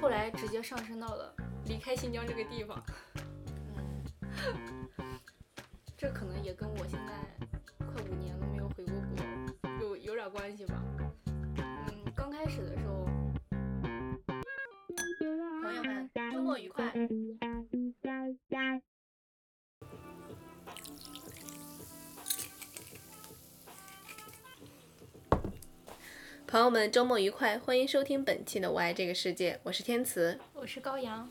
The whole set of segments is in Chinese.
后来直接上升到了离开新疆这个地方。这可能也跟我现在快五年都没有回过国有有点关系吧。嗯，刚开始的时候，朋友们周末愉快。朋友们，周末愉快！欢迎收听本期的《我爱这个世界》，我是天慈。我是高阳，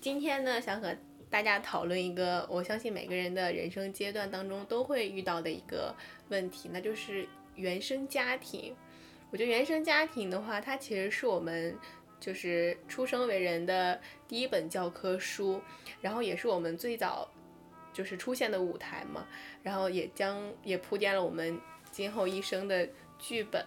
今天呢，想和大家讨论一个我相信每个人的人生阶段当中都会遇到的一个问题，那就是原生家庭。我觉得原生家庭的话，它其实是我们就是出生为人的第一本教科书，然后也是我们最早就是出现的舞台嘛，然后也将也铺垫了我们今后一生的剧本。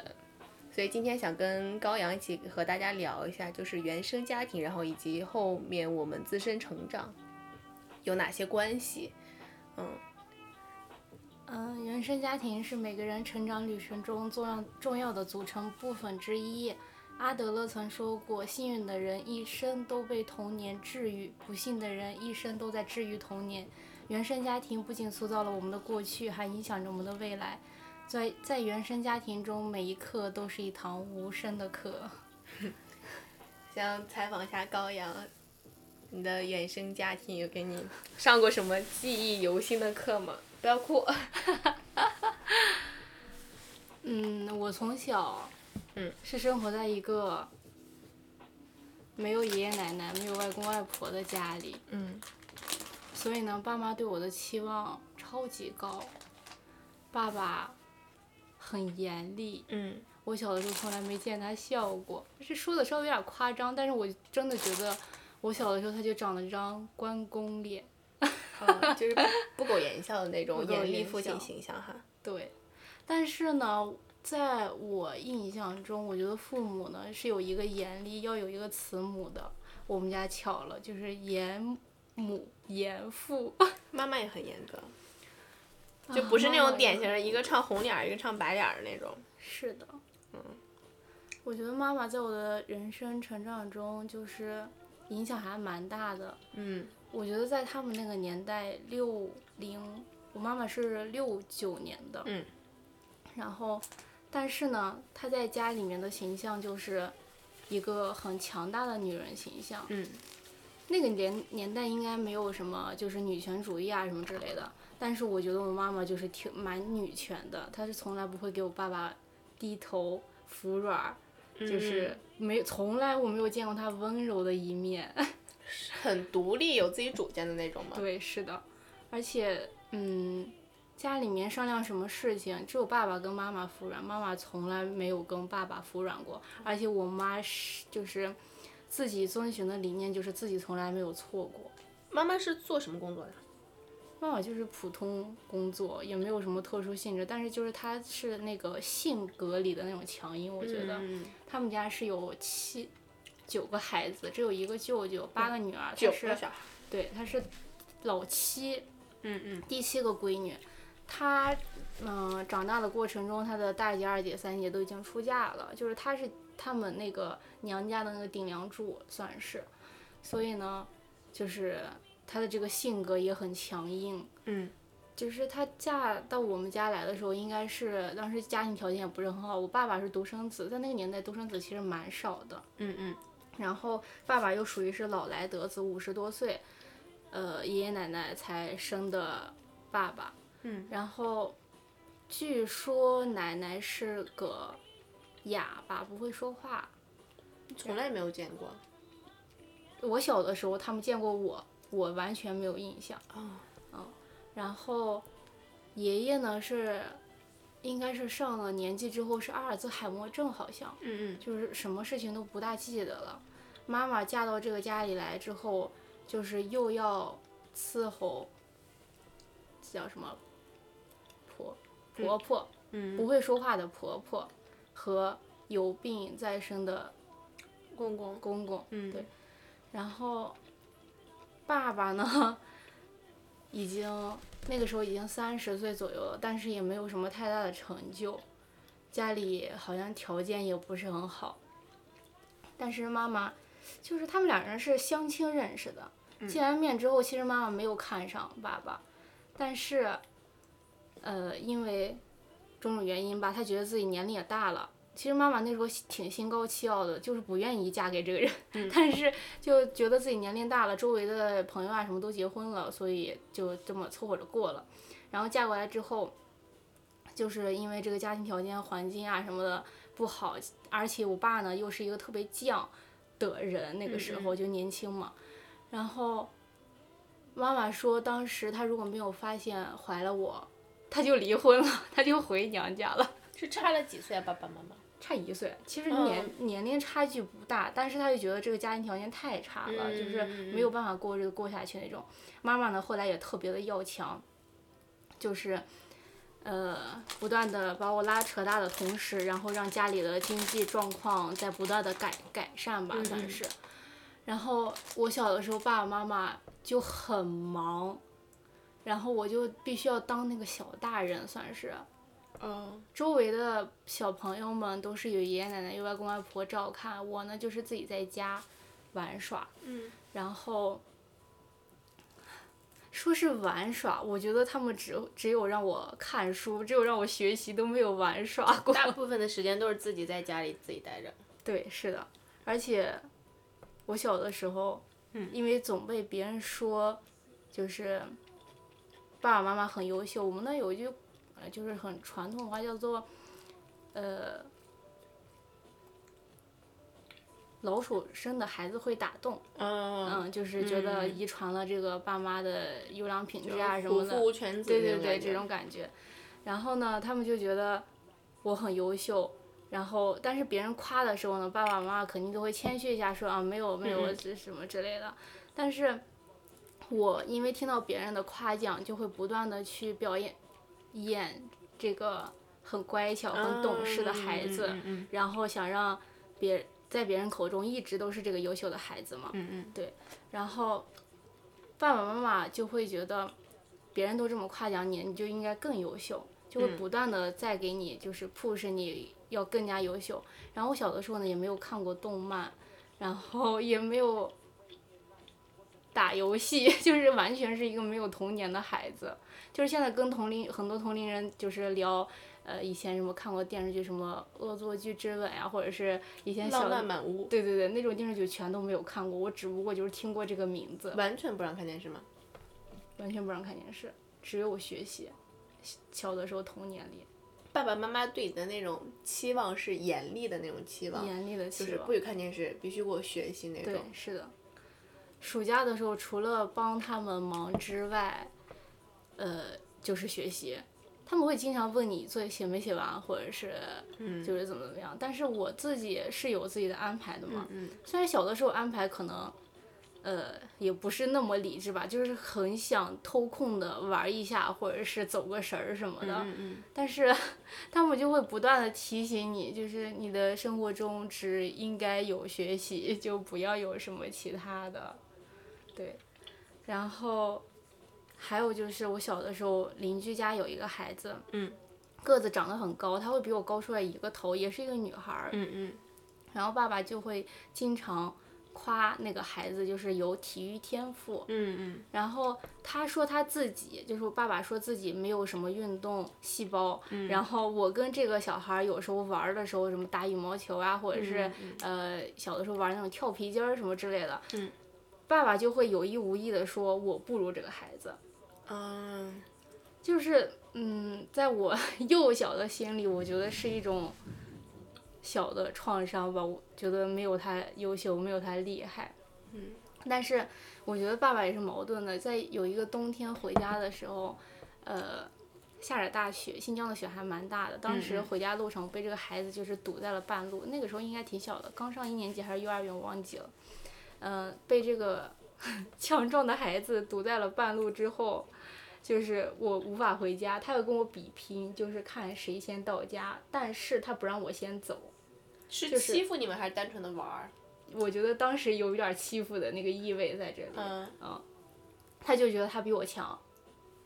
所以今天想跟高阳一起和大家聊一下，就是原生家庭，然后以及后面我们自身成长有哪些关系。嗯嗯，原生家庭是每个人成长旅程中重要重要的组成部分之一。阿德勒曾说过，幸运的人一生都被童年治愈，不幸的人一生都在治愈童年。原生家庭不仅塑造了我们的过去，还影响着我们的未来。在在原生家庭中，每一课都是一堂无声的课。想采访一下高阳，你的原生家庭有给你上过什么记忆犹新的课吗？不要哭。嗯，我从小，嗯，是生活在一个没有爷爷奶奶、没有外公外婆的家里，嗯所以呢，爸妈对我的期望超级高。爸爸很严厉，嗯我小的时候从来没见他笑过，这说的稍微有点夸张，但是我真的觉得我小的时候他就长了一张关公脸。嗯，就是不不苟言笑的那种严厉父亲形象哈。对，但是呢，在我印象中，我觉得父母呢是有一个严厉，要有一个慈母的。我们家巧了，就是严母严父，妈妈也很严格，就不是那种典型的一个唱红脸儿，一个唱白脸儿的那种。是的，嗯，我觉得妈妈在我的人生成长中就是影响还蛮大的。嗯我觉得在他们那个年代，六零，我妈妈是六九年的，嗯，然后，但是呢，她在家里面的形象就是一个很强大的女人形象。嗯那个年年代应该没有什么就是女权主义啊什么之类的，但是我觉得我妈妈就是挺蛮女权的，她是从来不会给我爸爸低头服软，就是没从来我没有见过她温柔的一面。很独立，有自己主见的那种吗？对，是的，而且，嗯，家里面商量什么事情，只有爸爸跟妈妈服软，妈妈从来没有跟爸爸服软过。而且我妈是就是自己遵循的理念，就是自己从来没有错过。妈妈是做什么工作的？妈妈就是普通工作，也没有什么特殊性质，但是就是她是那个性格里的那种强硬，我觉得。嗯他们家是有七九个孩子，只有一个舅舅，八个女儿，九她是个小孩。对，她是老七，嗯嗯第七个闺女，她嗯、长大的过程中，她的大姐、二姐、三姐都已经出嫁了，就是她是他们那个娘家的那个顶梁柱，算是，所以呢，就是她的这个性格也很强硬。嗯就是她嫁到我们家来的时候，应该是当时家庭条件也不是很好。我爸爸是独生子，在那个年代独生子其实蛮少的。嗯嗯然后爸爸又属于是老来得子，五十多岁，呃，爷爷奶奶才生的爸爸。嗯然后据说奶奶是个哑巴，不会说话。从来没有见过。我小的时候他们见过我，我完全没有印象。嗯。然后爷爷呢是，应该是上了年纪之后是阿尔兹海默症，好像。嗯嗯就是什么事情都不大记得了。妈妈嫁到这个家里来之后，就是又要伺候，叫什么婆婆婆，嗯，不会说话的婆婆和有病在身的公公。公公。嗯对然后爸爸呢，已经那个时候已经三十岁左右了，但是也没有什么太大的成就，家里好像条件也不是很好。但是妈妈，就是他们两人是相亲认识的，见完面之后，其实妈妈没有看上爸爸，但是，呃，因为种种原因吧，她觉得自己年龄也大了。其实妈妈那时候挺心高气傲的，就是不愿意嫁给这个人，但是就觉得自己年龄大了，周围的朋友啊什么都结婚了，所以就这么凑合着过了。然后嫁过来之后，就是因为这个家庭条件、环境啊什么的不好，而且我爸呢又是一个特别犟的人，那个时候就年轻嘛。然后妈妈说，当时她如果没有发现怀了我，她就离婚了，她就回娘家了。是差了几岁啊，爸爸妈妈？差一岁，其实年、年龄差距不大，但是他就觉得这个家庭条件太差了，就是没有办法过日子过下去那种。妈妈呢，后来也特别的要强，就是，呃，不断的把我拉扯大的同时，然后让家里的经济状况在不断的改改善吧，算是。然后我小的时候，爸爸妈妈就很忙，然后我就必须要当那个小大人，算是。嗯，周围的小朋友们都是有爷爷奶奶、有外公外婆照看，我呢就是自己在家玩耍。嗯。然后说是玩耍，我觉得他们只只有让我看书，只有让我学习，都没有玩耍过。大部分的时间都是自己在家里自己待着。对，是的，而且我小的时候，嗯因为总被别人说，就是爸爸妈妈很优秀。我们那有一句，呃，就是很传统的话，叫做，呃，老鼠生的孩子会打洞。嗯，嗯，就是觉得嗯遗传了这个爸妈的优良品质啊什么的。对对对，这种感觉。然后呢，他们就觉得我很优秀，然后但是别人夸的时候呢，爸爸妈妈肯定都会谦虚一下说啊没有没有嗯这什么之类的。但是我因为听到别人的夸奖，就会不断的去表演演这个很乖巧、很懂事的孩子，然后想让别在别人口中一直都是这个优秀的孩子嘛。嗯嗯对，然后爸爸妈妈就会觉得别人都这么夸奖你，你就应该更优秀，就会嗯不断的再给你就是 push 你要更加优秀。然后我小的时候呢也没有看过动漫，然后也没有打游戏，就是完全是一个没有童年的孩子。就是现在跟同龄很多同龄人就是聊。呃，以前什么看过电视剧，什么《恶作剧之吻》呀，或者是以前浪漫满屋，对对对，那种电视剧全都没有看过，我只不过就是听过这个名字，完全不让看电视吗？完全不让看电视，只有学习。小的时候童年里，爸爸妈妈对你的那种期望是严厉的那种期望，严厉的期望。就是不许看电视，必须给我学习那对种。，是的。暑假的时候，除了帮他们忙之外，呃，就是学习。他们会经常问你作业写没写完，或者是就是怎么怎么样。但是我自己是有自己的安排的嘛。嗯虽然小的时候安排可能，呃，也不是那么理智吧，就是很想偷空的玩一下，或者是走个神儿什么的。但是他们就会不断的提醒你，就是你的生活中只应该有学习，就不要有什么其他的。对，然后还有就是我小的时候，邻居家有一个孩子，嗯，个子长得很高，他会比我高出来一个头，也是一个女孩儿。嗯嗯然后爸爸就会经常夸那个孩子，就是有体育天赋。嗯嗯然后他说他自己，就是我爸爸说自己没有什么运动细胞。嗯然后我跟这个小孩儿有时候玩的时候，什么打羽毛球啊，或者是、呃小的时候玩那种跳皮筋儿什么之类的。嗯爸爸就会有意无意的说我不如这个孩子。嗯就是嗯，在我 幼小的心里，我觉得是一种小的创伤吧。我觉得没有他优秀，没有他厉害。嗯。但是我觉得爸爸也是矛盾的，在有一个冬天回家的时候，呃，下着大雪，新疆的雪还蛮大的。当时回家路上被这个孩子就是堵在了半路，那个时候应该挺小的，刚上一年级还是幼儿园，我忘记了。嗯、被这个 强壮的孩子堵在了半路之后，就是我无法回家，他要跟我比拼，就是看谁先到家，但是他不让我先走。是就是欺负你们还是单纯的玩儿？我觉得当时有一点欺负的那个意味在这里，嗯他就觉得他比我强，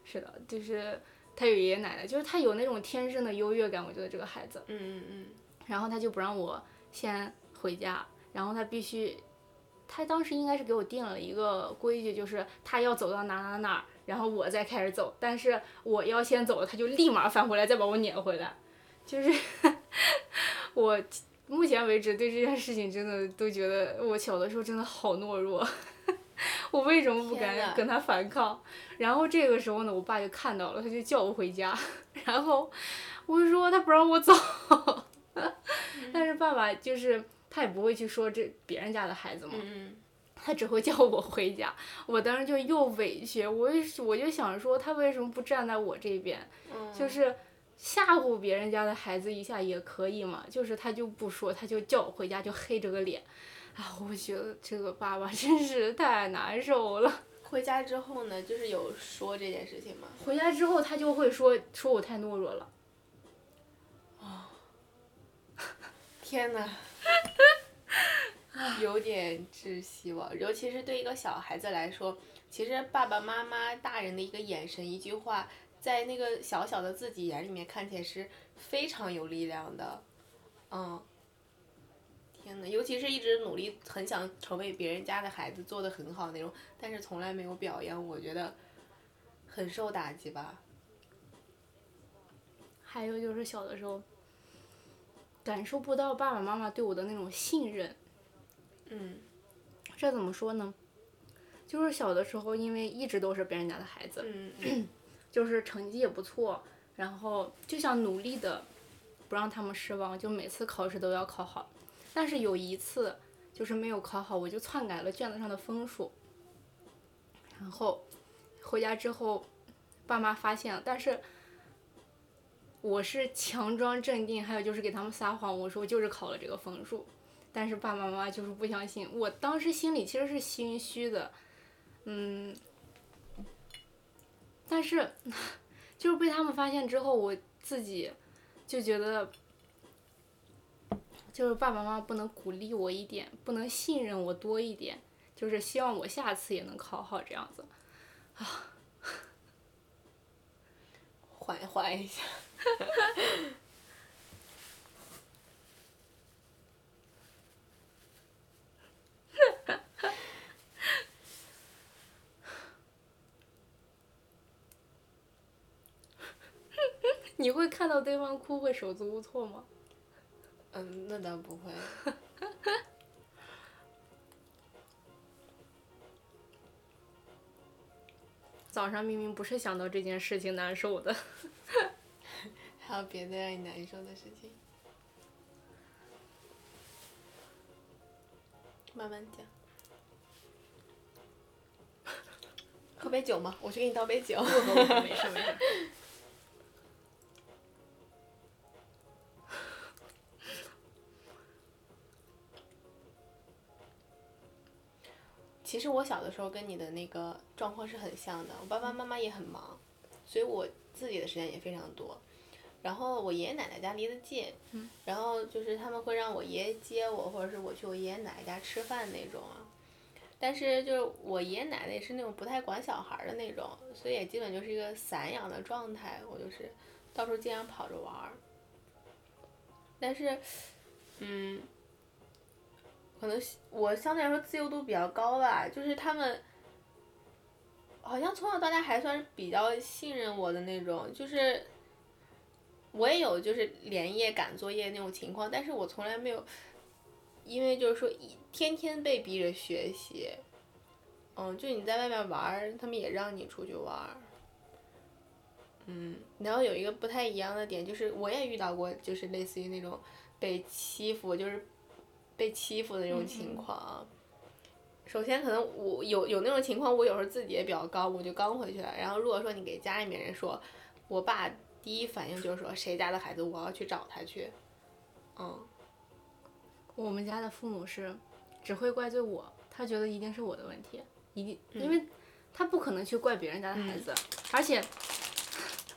是的，就是他有爷爷奶奶，就是他有那种天生的优越感。我觉得这个孩子，嗯嗯嗯，然后他就不让我先回家，然后他必须，他当时应该是给我定了一个规矩，就是他要走到哪哪哪儿，然后我再开始走，但是我要先走了，他就立马返回来再把我撵回来，就是 我目前为止对这件事情真的都觉得我小的时候真的好懦弱。我为什么不敢跟他反抗？然后这个时候呢，我爸就看到了，他就叫我回家，然后我就说他不让我走，但是爸爸就是他也不会去说这别人家的孩子嘛，嗯他只会叫我回家。我当时就又委屈，我我就想说他为什么不站在我这边？嗯，就是吓唬别人家的孩子一下也可以嘛，就是他就不说，他就叫我回家，就黑着个脸。啊，我觉得这个爸爸真是太难受了。回家之后呢，就是有说这件事情吗？回家之后，他就会说说我太懦弱了。天呐，有点窒息我，尤其是对一个小孩子来说，其实爸爸妈妈、大人的一个眼神、一句话，在那个小小的自己眼里面看起来是非常有力量的，嗯。天呐，尤其是一直努力很想成为别人家的孩子，做的很好那种，但是从来没有表扬，我觉得很受打击吧。还有就是小的时候，感受不到爸爸妈妈对我的那种信任。嗯这怎么说呢？就是小的时候，因为一直都是别人家的孩子，就是成绩也不错，然后就想努力的不让他们失望，就每次考试都要考好。但是有一次就是没有考好，我就篡改了卷子上的分数，然后回家之后，爸妈发现了，但是我是强装镇定，还有就是给他们撒谎，我说我就是考了这个分数，但是爸爸妈妈就是不相信，我当时心里其实是心虚的，嗯，但是就是被他们发现之后，我自己就觉得。就是爸爸妈妈不能鼓励我一点，不能信任我多一点，就是希望我下次也能考好这样子。啊缓缓一下。你会看到对方哭会手足无措吗？嗯，那倒不会。早上明明不是想到这件事情难受的。还有别的让你难受的事情？慢慢讲。喝杯酒吗？我去给你倒杯酒。不不不，没事没事。其实我小的时候跟你的那个状况是很像的，我爸爸妈妈也很忙，所以我自己的时间也非常多。然后我爷爷奶奶家离得近，然后就是他们会让我爷爷接我，或者是我去我爷爷奶奶家吃饭那种啊。但是就是我爷爷奶奶也是那种不太管小孩的那种，所以也基本就是一个散养的状态，我就是到处经常跑着玩儿。但是，嗯。可能我相对来说自由度比较高吧，就是他们好像从小到大还算是比较信任我的那种，就是我也有就是连夜赶作业那种情况，但是我从来没有因为就是说一天天被逼着学习，嗯，就你在外面玩儿，他们也让你出去玩儿，嗯，然后有一个不太一样的点就是我也遇到过就是类似于那种被欺负，就是。被欺负的那种情况啊，首先可能我有有那种情况，我有时候自己也比较高，我就刚回去了。然后如果说你给家里面人说，我爸第一反应就是说谁家的孩子我要去找他去，嗯，我们家的父母是只会怪罪我，他觉得一定是我的问题，一定，因为他不可能去怪别人家的孩子，而且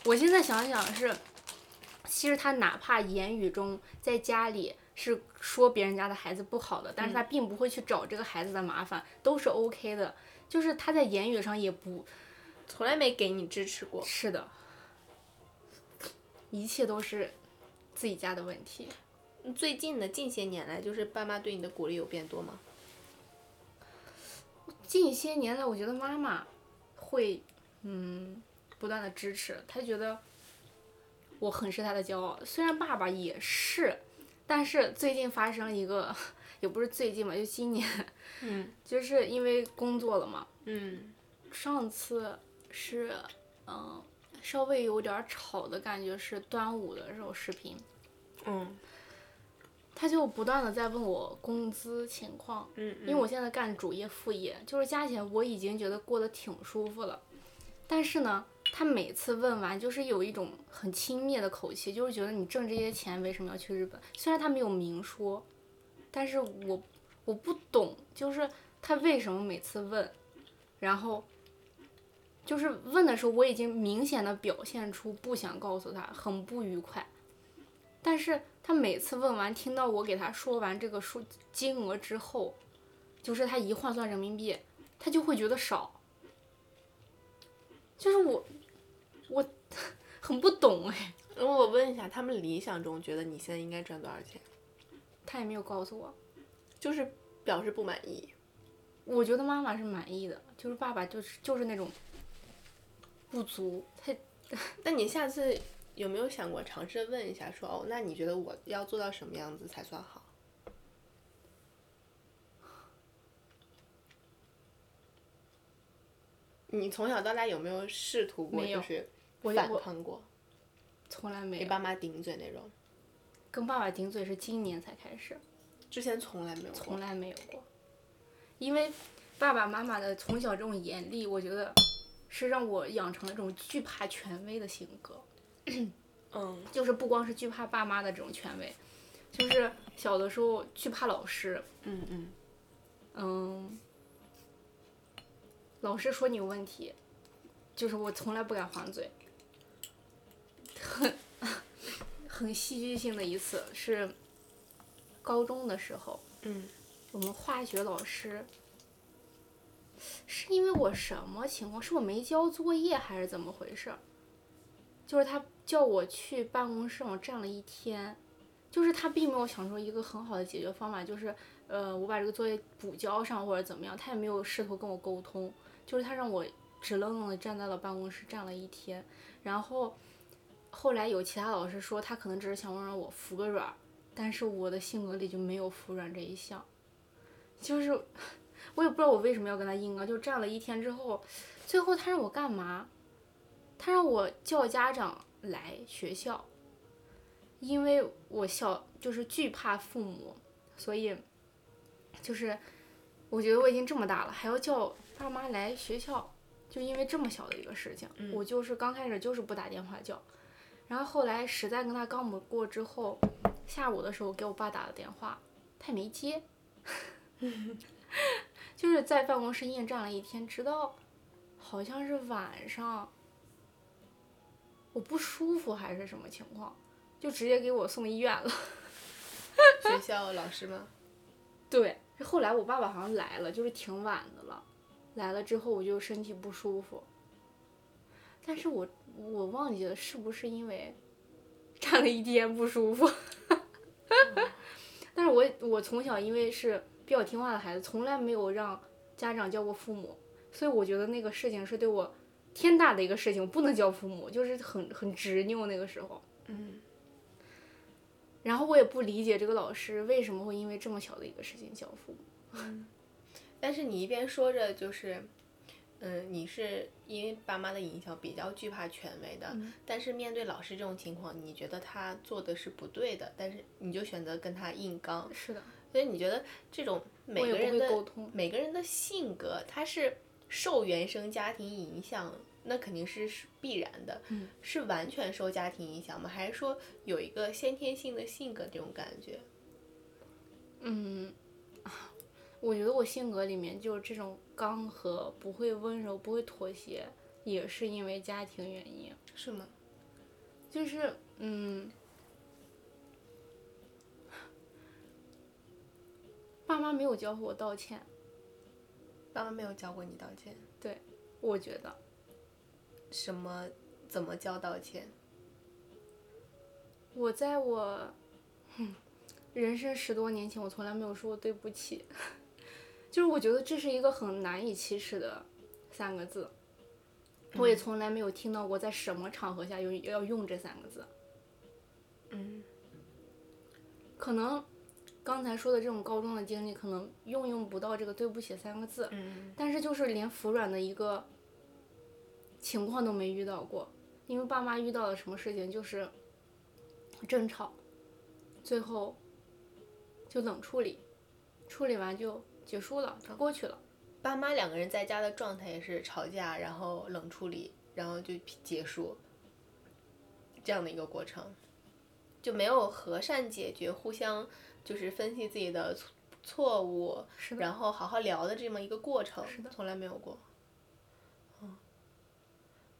我现在想想是，其实他哪怕言语中在家里。是说别人家的孩子不好的，但是他并不会去找这个孩子的麻烦，都是 OK 的。就是他在言语上也不，从来没给你支持过。是的，一切都是自己家的问题。最近的近些年来，就是爸妈对你的鼓励有变多吗？近些年来，我觉得妈妈会嗯不断的支持，她觉得我很是她的骄傲。虽然爸爸也是，但是最近发生一个，也不是最近吧，就今年，嗯。就是因为工作了嘛。嗯。上次是嗯稍微有点吵的感觉，是端午的时候视频，嗯。他就不断的在问我工资情况，嗯，因为我现在干主业副业，就是加起来我已经觉得过得挺舒服了，但是呢，他每次问完就是有一种很轻蔑的口气，就是觉得你挣这些钱为什么要去日本？虽然他没有明说，但是我我不懂，就是他为什么每次问，然后就是问的时候我已经明显的表现出不想告诉他，很不愉快，但是他每次问完，听到我给他说完这个数金额之后，就是他一换算人民币，他就会觉得少。就是我，我 很不懂哎，那我问一下，他们理想中觉得你现在应该赚多少钱？他也没有告诉我。就是表示不满意。我觉得妈妈是满意的，就是爸爸就是就是那种不足，他 那你下次有没有想过尝试问一下，说哦，那你觉得我要做到什么样子才算好？你从小到大有没有试图过，就是反我我抗过，从来没有给爸妈顶嘴那种？跟爸爸顶嘴是今年才开始。之前从来没有过。从来没有过，因为爸爸妈妈的从小这种严厉，我觉得是让我养成了这种惧怕权威的性格。嗯 就是不光是惧怕爸妈的这种权威，就是小的时候惧怕老师，嗯嗯嗯，老师说你有问题，就是我从来不敢还嘴。很很戏剧性的一次是高中的时候，嗯我们化学老师是因为我什么情况？是我没交作业还是怎么回事？就是他叫我去办公室，我站了一天，就是他并没有想出一个很好的解决方法，就是呃我把这个作业补交上或者怎么样，他也没有试图跟我沟通，就是他让我直愣愣的站在了办公室站了一天，然后后来有其他老师说他可能只是想让我服个软，但是我的性格里就没有服软这一项，就是我也不知道我为什么要跟他硬刚，就站了一天之后，最后他让我干嘛？他让我叫家长来学校，因为我小就是惧怕父母，所以就是我觉得我已经这么大了，还要叫爸妈来学校，就因为这么小的一个事情，嗯我就是刚开始就是不打电话叫，然后后来实在跟他刚不过之后，下午的时候给我爸打了电话，他也没接，就是在办公室硬站了一天，直到好像是晚上，我不舒服还是什么情况，就直接给我送医院了。学 校老师吗？对，后来我爸爸好像来了，就是挺晚的了，来了之后我就身体不舒服，但是我我忘记了是不是因为站了一天不舒服，但是我我从小因为是比较听话的孩子，从来没有让家长叫过父母，所以我觉得那个事情是对我天大的一个事情，不能叫父母，就是很很执拗那个时候。嗯然后我也不理解这个老师为什么会因为这么小的一个事情叫父母。但是你一边说着就是，嗯，你是因为爸妈的影响比较惧怕权威的，嗯但是面对老师这种情况，你觉得他做的是不对的，但是你就选择跟他硬刚，是的，所以你觉得这种每个人的沟通。每个人的性格，他是受原生家庭影响，那肯定是是必然的。嗯是完全受家庭影响吗？还是说有一个先天性的性格这种感觉？嗯，我觉得我性格里面就是这种刚和，不会温柔，不会妥协，也是因为家庭原因。是吗？就是嗯，爸妈没有教会我道歉，爸妈没有教过你道歉。对我觉得，什么怎么教道歉？我在我，哼，人生十多年前，我从来没有说过对不起，就是我觉得这是一个很难以启齿的三个字，我也从来没有听到过在什么场合下用要用这三个字。嗯，可能刚才说的这种高中的经历，可能用用不到这个对不起三个字，嗯。但是就是连服软的一个情况都没遇到过，因为爸妈遇到了什么事情就是争吵，最后就冷处理，处理完就结束了，就过去了。爸妈两个人在家的状态也是吵架，然后冷处理，然后就结束，这样的一个过程，就没有和善解决，互相就是分析自己的错错误，然后好好聊的这么一个过程，从来没有过。嗯，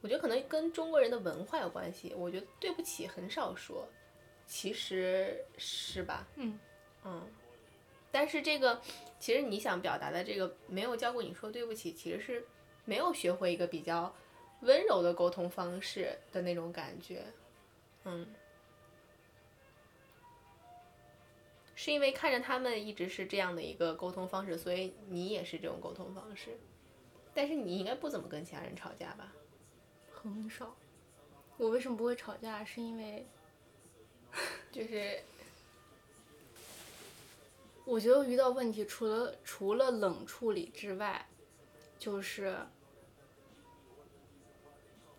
我觉得可能跟中国人的文化有关系。我觉得对不起很少说，其实是吧？嗯嗯，但是这个其实你想表达的这个没有教过你说对不起，其实是没有学会一个比较温柔的沟通方式的那种感觉。嗯。是因为看着他们一直是这样的一个沟通方式，所以你也是这种沟通方式。但是你应该不怎么跟其他人吵架吧？很少。我为什么不会吵架？是因为就是我觉得遇到问题，除了除了冷处理之外，就是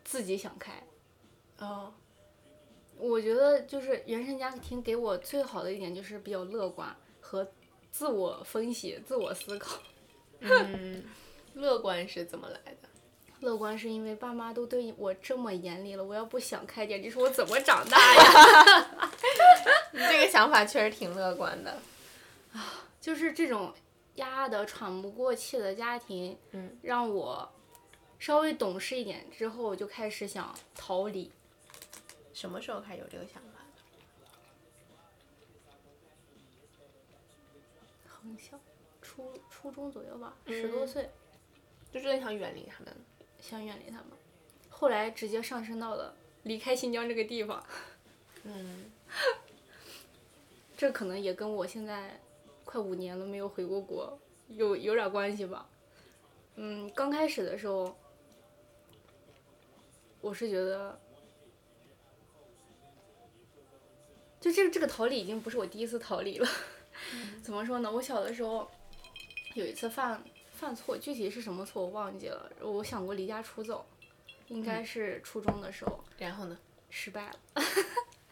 自己想开。哦，我觉得就是原生家庭给我最好的一点就是比较乐观和自我分析、自我思考。嗯，乐观是怎么来的？乐观是因为爸妈都对我这么严厉了，我要不想开点，你说我怎么长大呀？你这个想法确实挺乐观的。就是这种压得喘不过气的家庭，嗯，让我稍微懂事一点之后，我就开始想逃离。什么时候开始有这个想法？很小，初初中左右吧，十多嗯岁，就真的想远离他们。想远离他们。后来直接上升到了离开新疆这个地方，嗯 这可能也跟我现在快五年了没有回过国有有点关系吧。嗯，刚开始的时候，我是觉得，就这个这个逃离已经不是我第一次逃离了。怎么说呢？我小的时候有一次犯犯错，具体是什么错我忘记了。我想过离家出走，应该是初中的时候，然后呢？失败了。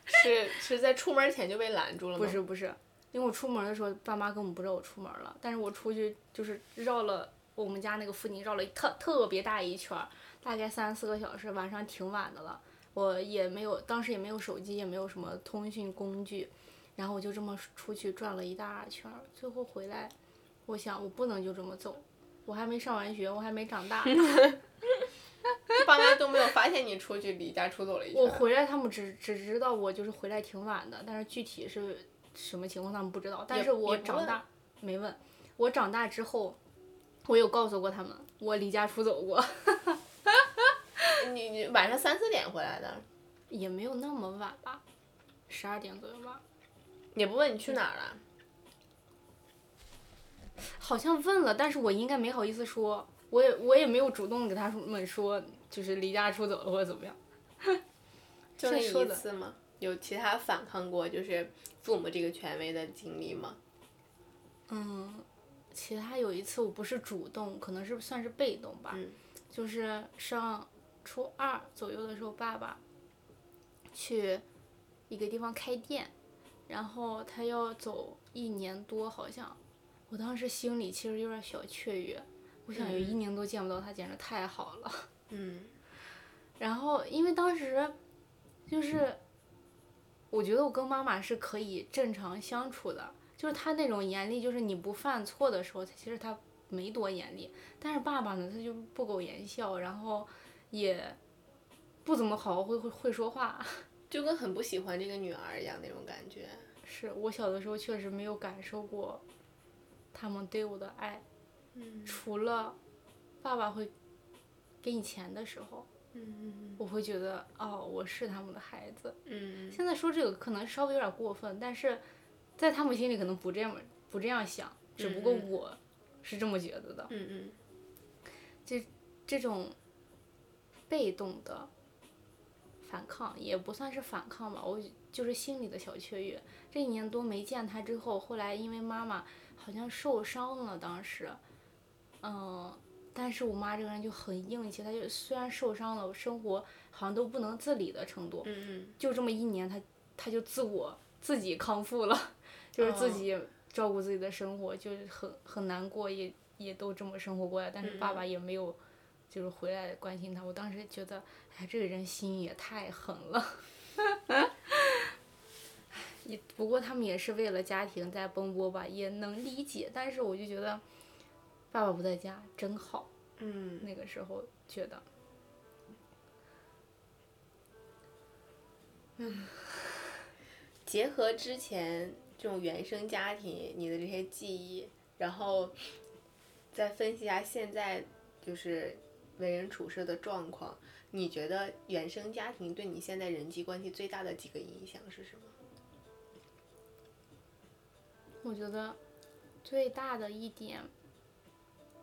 是是在出门前就被拦住了吗？不是不是，因为我出门的时候，爸妈根本不知道我出门了，但是我出去就是绕了我们家那个附近绕了一特特别大一圈，大概三四个小时，晚上挺晚的了，我也没有当时也没有手机，也没有什么通讯工具，然后我就这么出去转了一大圈，最后回来，我想我不能就这么走，我还没上完学，我还没长大。爸妈都没有发现你出去离家出走了一圈。我回来，他们只只知道我就是回来挺晚的，但是具体是什么情况他们不知道。但是我长大没问，我长大之后，我有告诉过他们，我离家出走过，你你晚上三四点回来的，也没有那么晚吧，十二点左右吧。也不问你去哪儿了。好像问了，但是我应该没好意思说，我也我也没有主动给他们说，就是离家出走了或者怎么样。就那一次吗？有其他反抗过就是父母这个权威的经历吗？嗯，其他有一次我不是主动，可能是算是被动吧，嗯就是上初二左右的时候，爸爸去一个地方开店，然后他要走一年多，好像，我当时心里其实有点小雀跃，我想有一嗯年多见不到他，简直太好了。嗯 然后因为当时就是，我觉得我跟妈妈是可以正常相处的，就是她那种严厉，就是你不犯错的时候，其实她没多严厉，但是爸爸呢，他就不苟言笑，然后也不怎么好好会会会说话。就跟很不喜欢这个女儿一样那种感觉。是我小的时候确实没有感受过他们对我的爱，嗯除了爸爸会给你钱的时候，嗯我会觉得哦，我是他们的孩子。嗯现在说这个可能稍微有点过分，但是在他们心里可能不这样不这样想，只不过我是这么觉得的。嗯嗯这种被动的反抗也不算是反抗吧，我就是心里的小雀跃。这一年多没见他之后，后来因为妈妈好像受伤了，当时，嗯，但是我妈这个人就很硬气，她就虽然受伤了，生活好像都不能自理的程度，就这么一年，她她就自我自己康复了，就是自哦己照顾自己的生活，就是很很难过，也也都这么生活过来，但是爸爸也没有。就是回来关心他，我当时觉得，哎，这个人心也太狠了。也不过他们也是为了家庭在奔波吧，也能理解。但是我就觉得，爸爸不在家真好。嗯那个时候觉得，结合之前这种原生家庭你的这些记忆，然后再分析一下现在就是为人处事的状况，你觉得原生家庭对你现在人际关系最大的几个影响是什么？我觉得最大的一点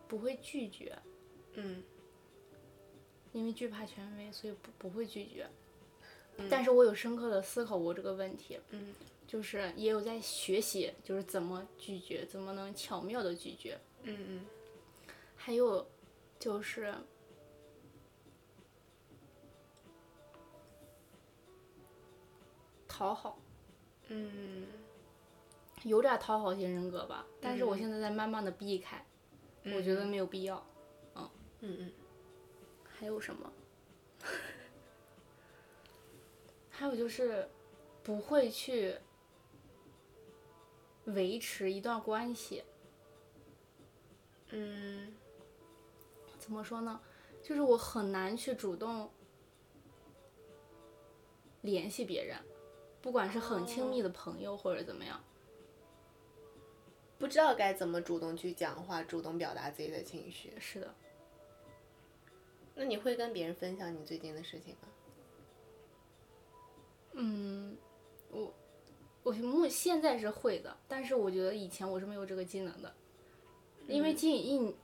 不会拒绝，嗯。因为惧怕权威，所以不不会拒绝。但是我有深刻的思考过这个问题，嗯。就是也有在学习，就是怎么拒绝，怎么能巧妙的拒绝。嗯嗯。还有就是讨好，嗯有点讨好型人格吧，但是我嗯。现在在慢慢的避开，我觉得没有必要。嗯嗯还有什么？还有就是不会去维持一段关系，嗯怎么说呢？就是我很难去主动联系别人，不管是很亲密的朋友或者怎么样。不知道该怎么主动去讲话，主动表达自己的情绪。是的，那你会跟别人分享你最近的事情吗？嗯，我我目现在是会的，但是我觉得以前我是没有这个技能的，因为近一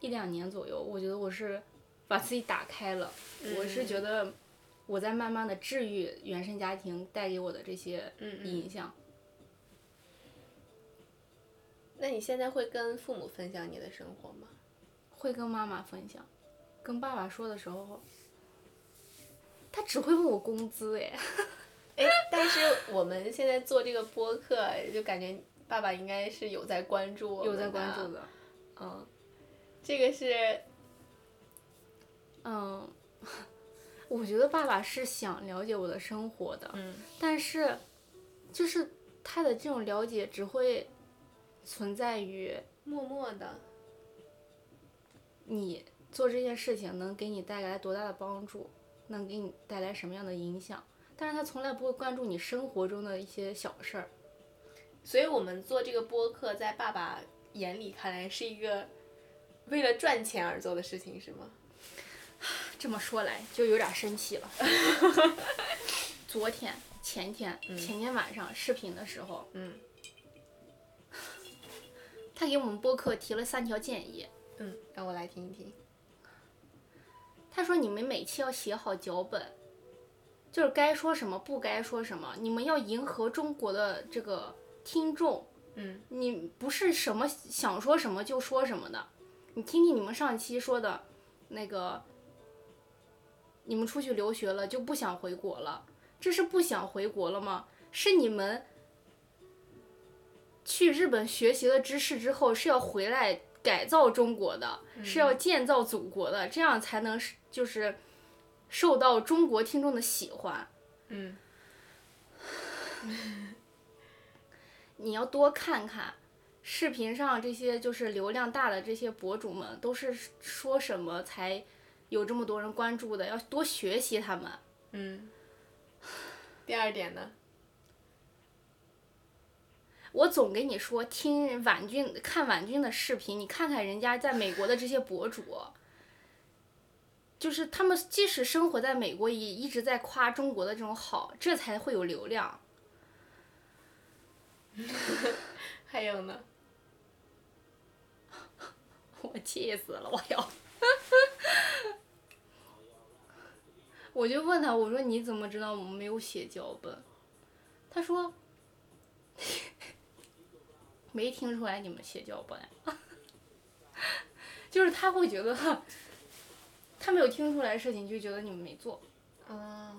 一两年左右，我觉得我是把自己打开了，我是觉得我在慢慢的治愈原生家庭带给我的这些影响。那你现在会跟父母分享你的生活吗？会跟妈妈分享，跟爸爸说的时候，他只会问我工资哎。哎，但是我们现在做这个播客，就感觉爸爸应该是有在关注有在关注的。的，嗯，这个是嗯，我觉得爸爸是想了解我的生活的，嗯但是就是他的这种了解只会存在于默默的。你做这件事情能给你带来多大的帮助，能给你带来什么样的影响，但是他从来不会关注你生活中的一些小事儿。所以我们做这个播客，在爸爸眼里看来是一个为了赚钱而做的事情，是吗？这么说来就有点生气了。昨天、前天、前天晚上视频的时候，嗯他给我们播客提了三条建议。嗯，让我来听一听。他说你们每期要写好脚本，就是该说什么不该说什么，你们要迎合中国的这个听众。嗯你不是什么想说什么就说什么的。你听听你们上期说的，那个，你们出去留学了就不想回国了，这是不想回国了吗？是你们去日本学习了知识之后是要回来改造中国的，是要建造祖国的，这样才能是就是受到中国听众的喜欢。嗯 你要多看看视频上这些就是流量大的这些博主们都是说什么才有这么多人关注的，要多学习他们。嗯。第二点呢？我总跟你说，听婉君看婉君的视频，你看看人家在美国的这些博主，就是他们即使生活在美国，也一直在夸中国的这种好，这才会有流量。还有呢？我气死了，我要。我就问他，我说你怎么知道我们没有写脚本？他说，没听出来你们写脚本呀。就是他会觉得，他没有听出来事情，就觉得你们没做。哦，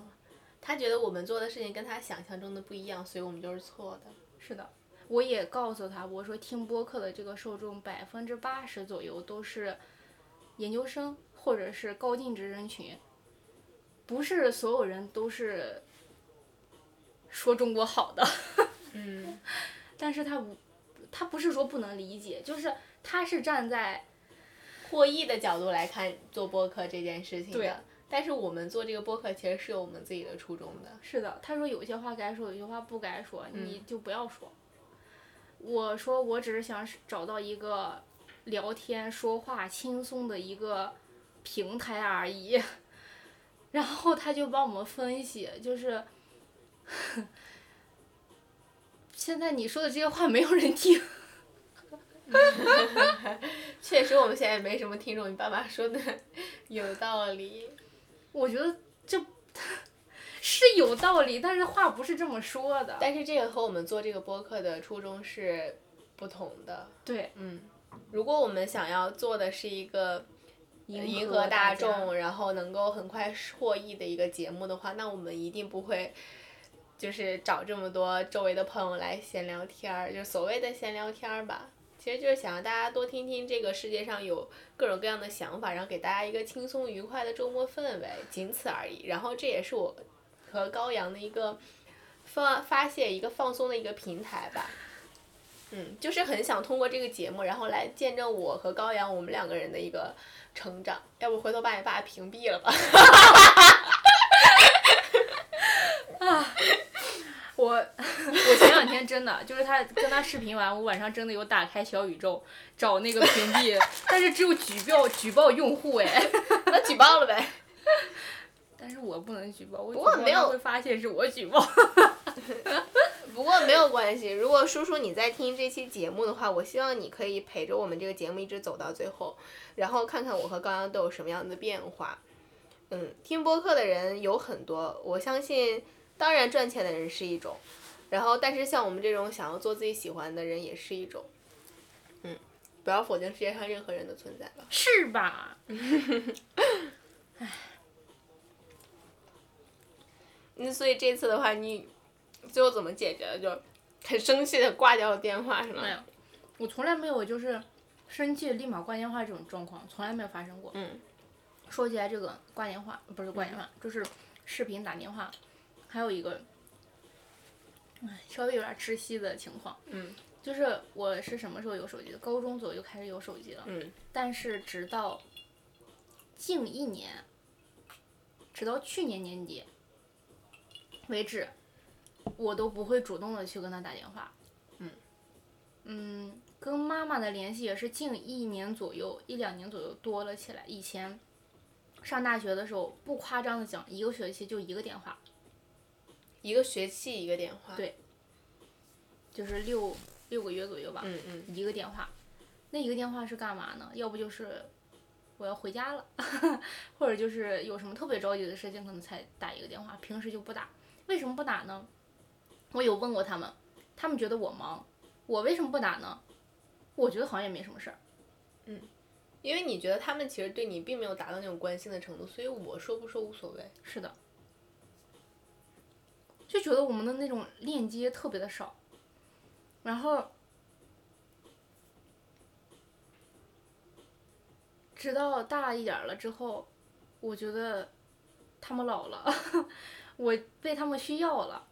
他觉得我们做的事情跟他想象中的不一样，所以我们就是错的。是的，我也告诉他，我说听播客的这个受众百分之八十左右都是研究生或者是高净值人群，不是所有人都是说中国好的。嗯，但是他不，他不是说不能理解，就是他是站在获益的角度来看做播客这件事情对的。但是我们做这个播客其实是有我们自己的初衷的。是的，他说有些话该说，有些话不该说，嗯你就不要说。我说我只是想找到一个聊天、说话轻松的一个平台而已。然后他就帮我们分析，就是 现在你说的这些话没有人听。确实，我们现在也没什么听众。你爸爸说的有道理。我觉得这是有道理，但是话不是这么说的。但是这个和我们做这个播客的初衷是不同的。对，嗯，如果我们想要做的是一个迎合大家众，然后能够很快获益的一个节目的话，那我们一定不会就是找这么多周围的朋友来闲聊天儿，就所谓的闲聊天儿吧。其实就是想让大家多听听这个世界上有各种各样的想法，然后给大家一个轻松愉快的周末氛围，仅此而已。然后这也是我和高阳的一个发发泄、一个放松的一个平台吧。嗯，就是很想通过这个节目，然后来见证我和高阳我们两个人的一个成长。要不回头把你爸屏蔽了吧？我我前两天真的就是他跟他视频完，我晚上真的有打开小宇宙找那个屏蔽，但是只有举报举报用户哎，那举报了呗。但是我不能举报，我不过没有会发现是我举报。不过没有关系，如果叔叔你在听这期节目的话，我希望你可以陪着我们这个节目一直走到最后，然后看看我和高阳都有什么样的变化。嗯，听播客的人有很多，我相信，当然赚钱的人是一种，然后但是像我们这种想要做自己喜欢的人也是一种。嗯，不要否定世界上任何人的存在吧。是吧？唉 那所以这次的话，你最后怎么解决的？就很生气的挂掉了电话是吗？没有，我从来没有就是生气立马挂电话这种状况，从来没有发生过。嗯。说起来这个挂电话，不是挂电话，就是视频打电话，还有一个，唉，稍微有点窒息的情况。嗯。就是我是什么时候有手机的？高中左右开始有手机了。嗯。但是直到近一年，直到去年年底为止，我都不会主动的去跟他打电话。嗯。嗯，跟妈妈的联系也是近一年左右、一两年左右多了起来。以前上大学的时候，不夸张的讲，一个学期就一个电话，一个学期一个电话。对就是六六个月左右吧。嗯嗯。一个电话，那一个电话是干嘛呢？要不就是我要回家了，或者就是有什么特别着急的事情，可能才打一个电话，平时就不打。为什么不打呢？我有问过他们，他们觉得我忙。我为什么不打呢？我觉得好像也没什么事儿。因为你觉得他们其实对你并没有达到那种关心的程度，所以我说不说无所谓。是的，就觉得我们的那种链接特别的少，然后直到大一点了之后，我觉得他们老了，我被他们需要了，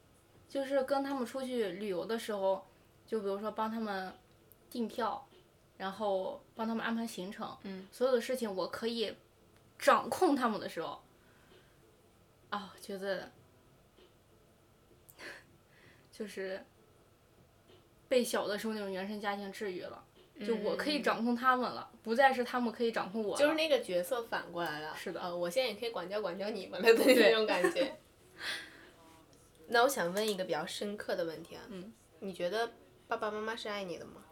就是跟他们出去旅游的时候，就比如说帮他们订票，然后帮他们安排行程，嗯，所有的事情我可以掌控他们的时候，啊、觉得就是被小的时候那种原生家庭治愈了，就我可以掌控他们了，不再是他们可以掌控我了。就是那个角色反过来了。是的呃，我现在也可以管教管教你们了的那种感觉。那我想问一个比较深刻的问题啊，嗯，你觉得爸爸妈妈是爱你的吗？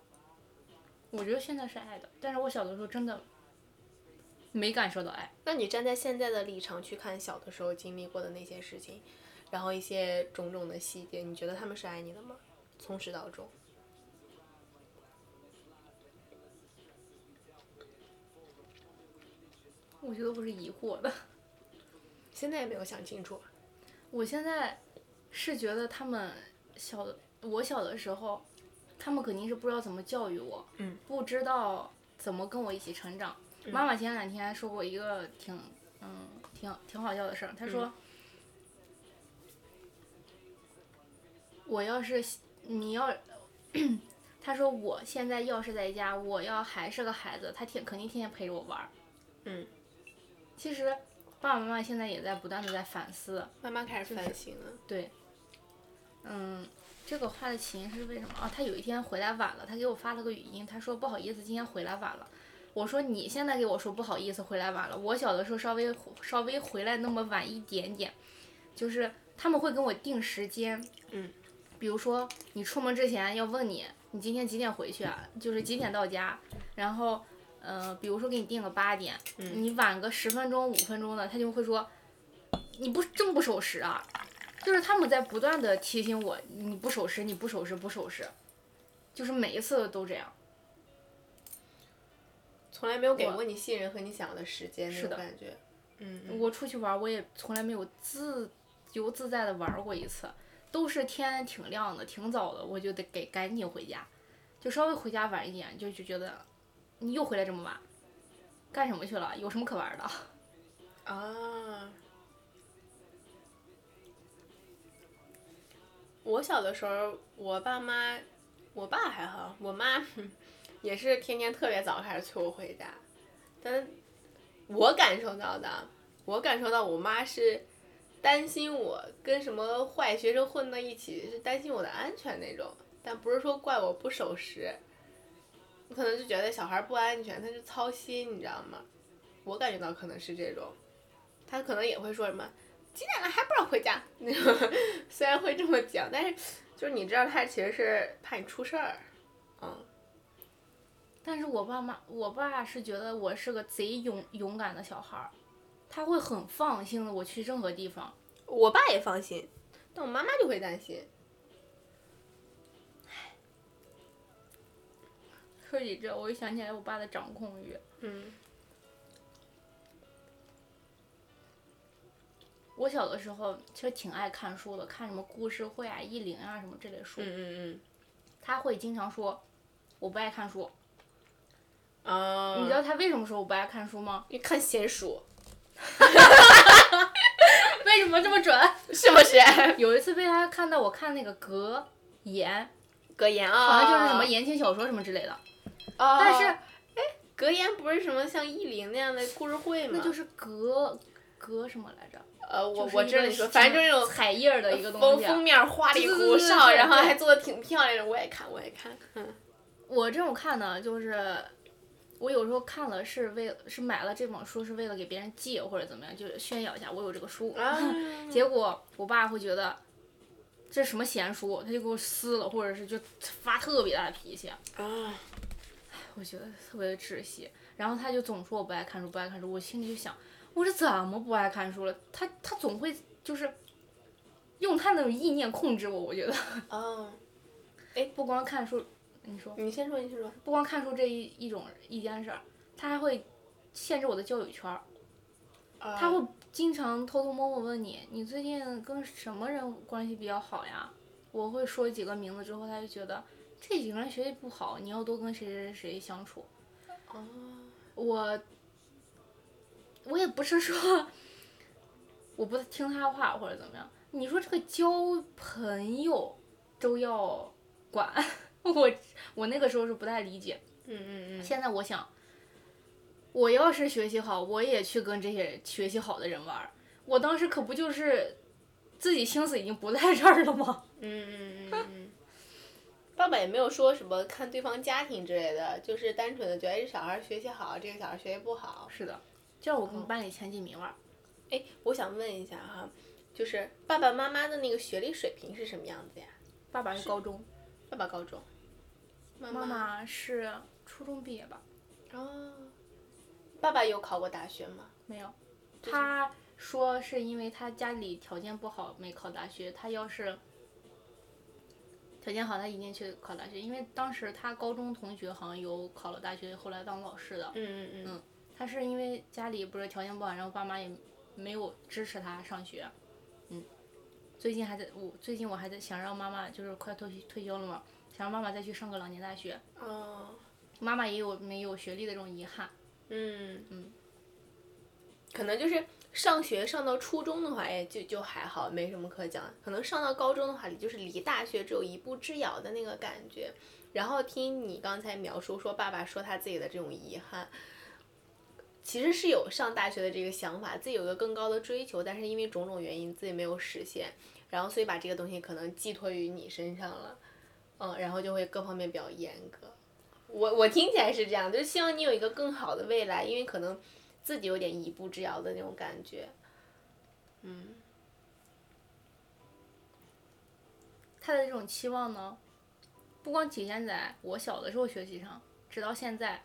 我觉得现在是爱的，但是我小的时候真的没感受到爱。那你站在现在的立场去看小的时候经历过的那些事情，然后一些种种的细节，你觉得他们是爱你的吗？从始到终。我觉得我是疑惑的。现在也没有想清楚。我现在是觉得他们小，我小的时候，他们肯定是不知道怎么教育我，嗯，不知道怎么跟我一起成长。妈妈前两天还说过一个挺，嗯，挺挺好笑的事儿，她说，我要是你要，他说我现在要是在家，我要还是个孩子，他天肯定天天陪着我玩儿。嗯，其实爸爸妈妈现在也在不断的在反思，慢慢开始反省了。对，嗯，这个话的起因是为什么啊？他有一天回来晚了，他给我发了个语音，他说不好意思，今天回来晚了。我说你现在给我说不好意思回来晚了，我小的时候稍微稍微回来那么晚一点点，就是他们会跟我定时间，嗯，比如说你出门之前要问你，你今天几点回去啊？就是几点到家，然后。呃，比如说给你定个八点，你晚个十分钟、五分钟的，他就会说，你不这么不守时啊？就是他们在不断的提醒我，你不守时，你不守时，不守时，就是每一次都这样。从来没有给过你信任和你想要的时间那是的种感觉。嗯嗯我出去玩，我也从来没有自由自在的玩过一次，都是天挺亮的，挺早的，我就得给赶紧回家，就稍微回家晚一点，就就觉得你又回来这么晚，干什么去了？有什么可玩的？啊。我小的时候，我爸妈，我爸还好，我妈 也是天天特别早开始催我回家，但我感受到的，我感受到我妈是担心我跟什么坏学生混到一起，是担心我的安全那种，但不是说怪我不守时，我可能就觉得小孩不安全，他就操心，你知道吗？我感觉到可能是这种，他可能也会说什么几点了还不让回家。那种，虽然会这么讲，但是就是你知道他其实是怕你出事儿，嗯，但是我爸妈，我爸是觉得我是个贼勇勇敢的小孩儿，他会很放心的我去任何地方。我爸也放心，但我妈妈就会担心。说起这，我又想起来我爸的掌控欲。嗯我小的时候其实挺爱看书的，看什么故事会啊、意林啊什么这类书。嗯嗯他会经常说我不爱看书。嗯。啊。你知道他为什么说我不爱看书吗？你看闲书。为什么这么准？是不是？有一次被他看到我看那个格言，格言啊。好像就是什么言情小说什么之类的。哦。但是，哎，格言不是什么像意林那样的故事会吗？那就是格格什么来着？呃，我就是我知道你说，反正就是那种彩页的一个东西。啊封封面花里胡哨，然后还做的挺漂亮的，我也看，我也看。嗯。我这种看呢，就是我有时候看了是为是买了这本书是为了给别人借或者怎么样，就是炫耀一下我有这个书。啊。结果我爸会觉得这什么闲书，他就给我撕了，或者是就发特别大的脾气。啊。我觉得特别的窒息。然后他就总说我不爱看书，不爱看书。我心里就想，我是怎么不爱看书了？他他总会就是用他那种意念控制我。我觉得嗯，哎。不光看书，你说你先说，你先说。不光看书这一一种一件事儿，他还会限制我的交友圈儿。啊。他会经常偷偷摸摸问你，你最近跟什么人关系比较好呀？我会说几个名字之后，他就觉得这几个人学习不好，你要多跟谁谁谁相处。哦。我我也不是说我不听他话或者怎么样，你说这个交朋友都要管，我我那个时候是不太理解。嗯嗯嗯。现在我想，我要是学习好，我也去跟这些学习好的人玩儿。我当时可不就是自己心思已经不在这儿了吗？嗯嗯嗯嗯。爸爸也没有说什么看对方家庭之类的，就是单纯的觉得这小孩学习好，这个小孩学习不好。是的，就像我跟班里前几名儿。哎，我想问一下哈，就是爸爸妈妈的那个学历水平是什么样子呀？爸爸是高中，爸爸高中，妈妈妈是初中毕业吧？哦，爸爸有考过大学吗？没有，他说是因为他家里条件不好没考大学，他要是条件好，他一定去考大学。因为当时他高中同学好像有考了大学，后来当老师的。嗯嗯嗯。他是因为家里不是条件不好，然后爸妈也没有支持他上学。嗯。最近还在我最近我还在想让妈妈就是快退退休了嘛，想让妈妈再去上个老年大学。哦。妈妈也有没有学历的这种遗憾。嗯嗯。可能就是上学上到初中的话，哎，就就还好，没什么可讲。可能上到高中的话，就是离大学只有一步之遥的那个感觉。然后听你刚才描述说，爸爸说他自己的这种遗憾，其实是有上大学的这个想法，自己有个更高的追求，但是因为种种原因自己没有实现，然后所以把这个东西可能寄托于你身上了，嗯，然后就会各方面比较严格。我我听起来是这样，就希望你有一个更好的未来，因为可能。自己有点一步之遥的那种感觉，嗯，他的这种期望呢，不光体现在我小的时候学习上，直到现在，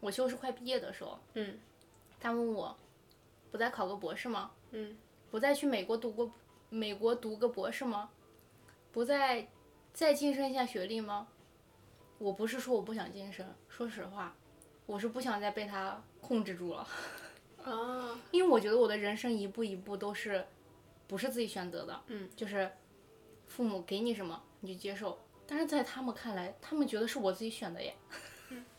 我就是快毕业的时候，嗯，他问我，不再考个博士吗？嗯，不再去美国读个美国读个博士吗？不再再晋升一下学历吗？我不是说我不想晋升，说实话，我是不想再被他。控制住了，啊，因为我觉得我的人生一步一步都是，不是自己选择的，嗯，就是父母给你什么你就接受，但是在他们看来，他们觉得是我自己选的耶。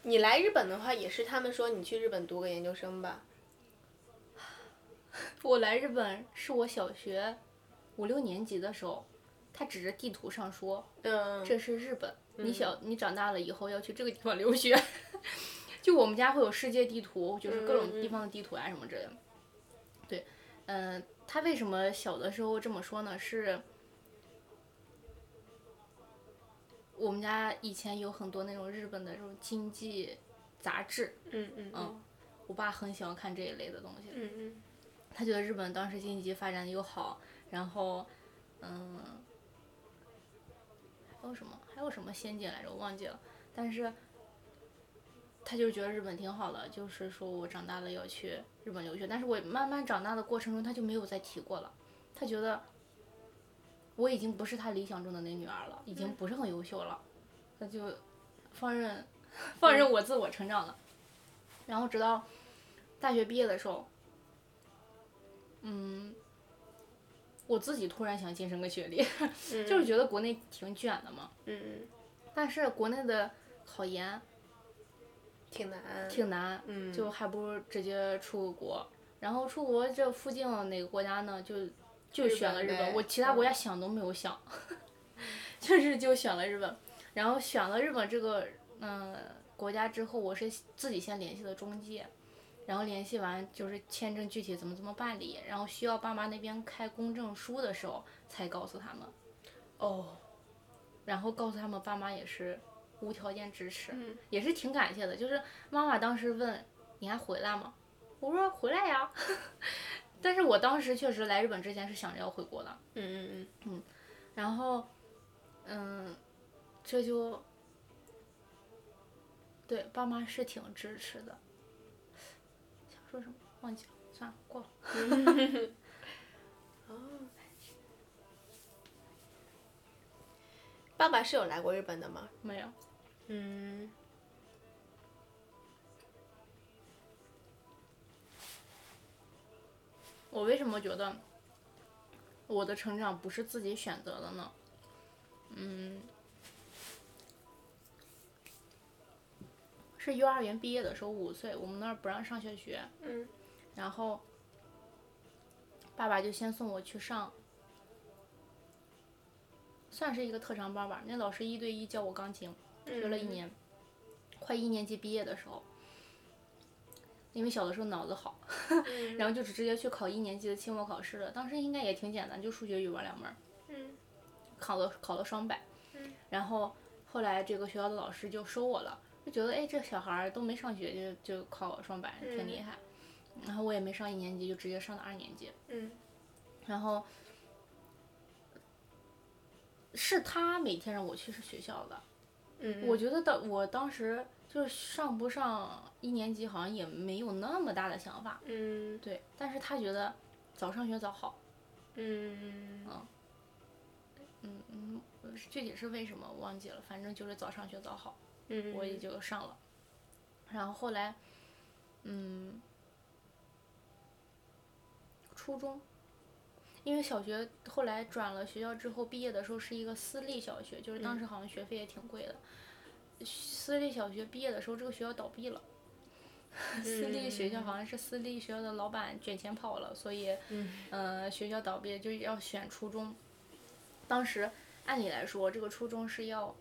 你来日本的话，也是他们说你去日本读个研究生吧。我来日本是我小学五六年级的时候，他指着地图上说，嗯，这是日本，你小你长大了以后要去这个地方留学。就我们家会有世界地图，就是各种地方的地图啊什么之类的。对，嗯，他为什么小的时候这么说呢？是，我们家以前有很多那种日本的这种经济杂志。嗯嗯嗯。我爸很喜欢看这一类的东西。嗯嗯。他觉得日本当时经济发展又好，然后，嗯，还有什么？还有什么先进来着？我忘记了。但是。他就是觉得日本挺好的，就是说我长大了要去日本留学，但是我慢慢长大的过程中，他就没有再提过了。他觉得我已经不是他理想中的那女儿了，已经不是很优秀了，他就放任放任我自我成长了。然后直到大学毕业的时候，嗯，我自己突然想晋升个学历，就是觉得国内挺卷的嘛。嗯嗯。但是国内的考研。挺难，挺难，就还不如直接出国。然后出国这附近哪个国家呢？就就选了日本，我其他国家想都没有想，就是就选了日本。然后选了日本这个嗯国家之后，我是自己先联系的中介，然后联系完就是签证具体怎么怎么办理，然后需要爸妈那边开公证书的时候才告诉他们。哦，然后告诉他们爸妈也是。无条件支持，也是挺感谢的。就是妈妈当时问你还回来吗？我说回来呀。但是我当时确实来日本之前是想着要回国的。嗯嗯嗯嗯。然后，嗯，这就对爸妈是挺支持的。想说什么忘记了，算了，过了。哦。爸爸是有来过日本的吗？没有。嗯，我为什么觉得我的成长不是自己选择的呢？嗯，是幼儿园毕业的时候五岁，我们那儿不让上小学，嗯，然后爸爸就先送我去上，算是一个特长班吧，那老师一对一教我钢琴。学了一年，快一年级毕业的时候，因为小的时候脑子好，然后就直接去考一年级的期末考试了。当时应该也挺简单，就数学、语文两门，考了考了双百。然后后来这个学校的老师就收我了，就觉得哎这小孩儿都没上学就就考双百挺厉害，然后我也没上一年级就直接上的二年级，嗯。然后是他每天让我去学校的，嗯，我觉得当我当时就是上不上一年级好像也没有那么大的想法，嗯。对，但是他觉得早上学早好，嗯嗯嗯，具体是为什么我忘记了，反正就是早上学早好，嗯，我也就上了。然后后来，嗯，初中，因为小学后来转了学校之后，毕业的时候是一个私立小学，就是当时好像学费也挺贵的。私立小学毕业的时候，这个学校倒闭了。私立学校好像是私立学校的老板卷钱跑了，所以，呃，学校倒闭就要选初中。当时按理来说，这个初中是要，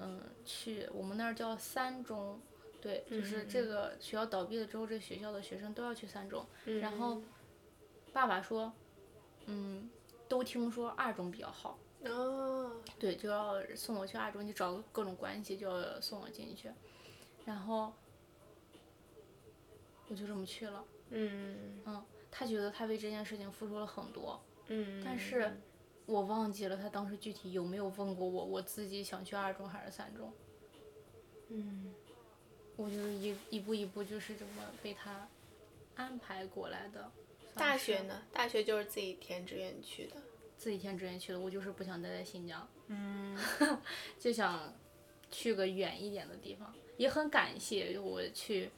嗯，去我们那儿叫三中，对，就是这个学校倒闭了之后，这个学校的学生都要去三中。然后，爸爸说，嗯，都听说二中比较好，哦，对，就要送我去二中，就找各种关系，就要送我进去。然后，我就这么去了。嗯嗯，他觉得他为这件事情付出了很多，嗯，但是我忘记了他当时具体有没有问过我，我自己想去二中还是三中。嗯我就是一一步一步就是这么被他安排过来的。大学呢？大学就是自己填志愿去的。自己填志愿去的，我就是不想待在新疆，嗯 就想去个远一点的地方。也很感谢我去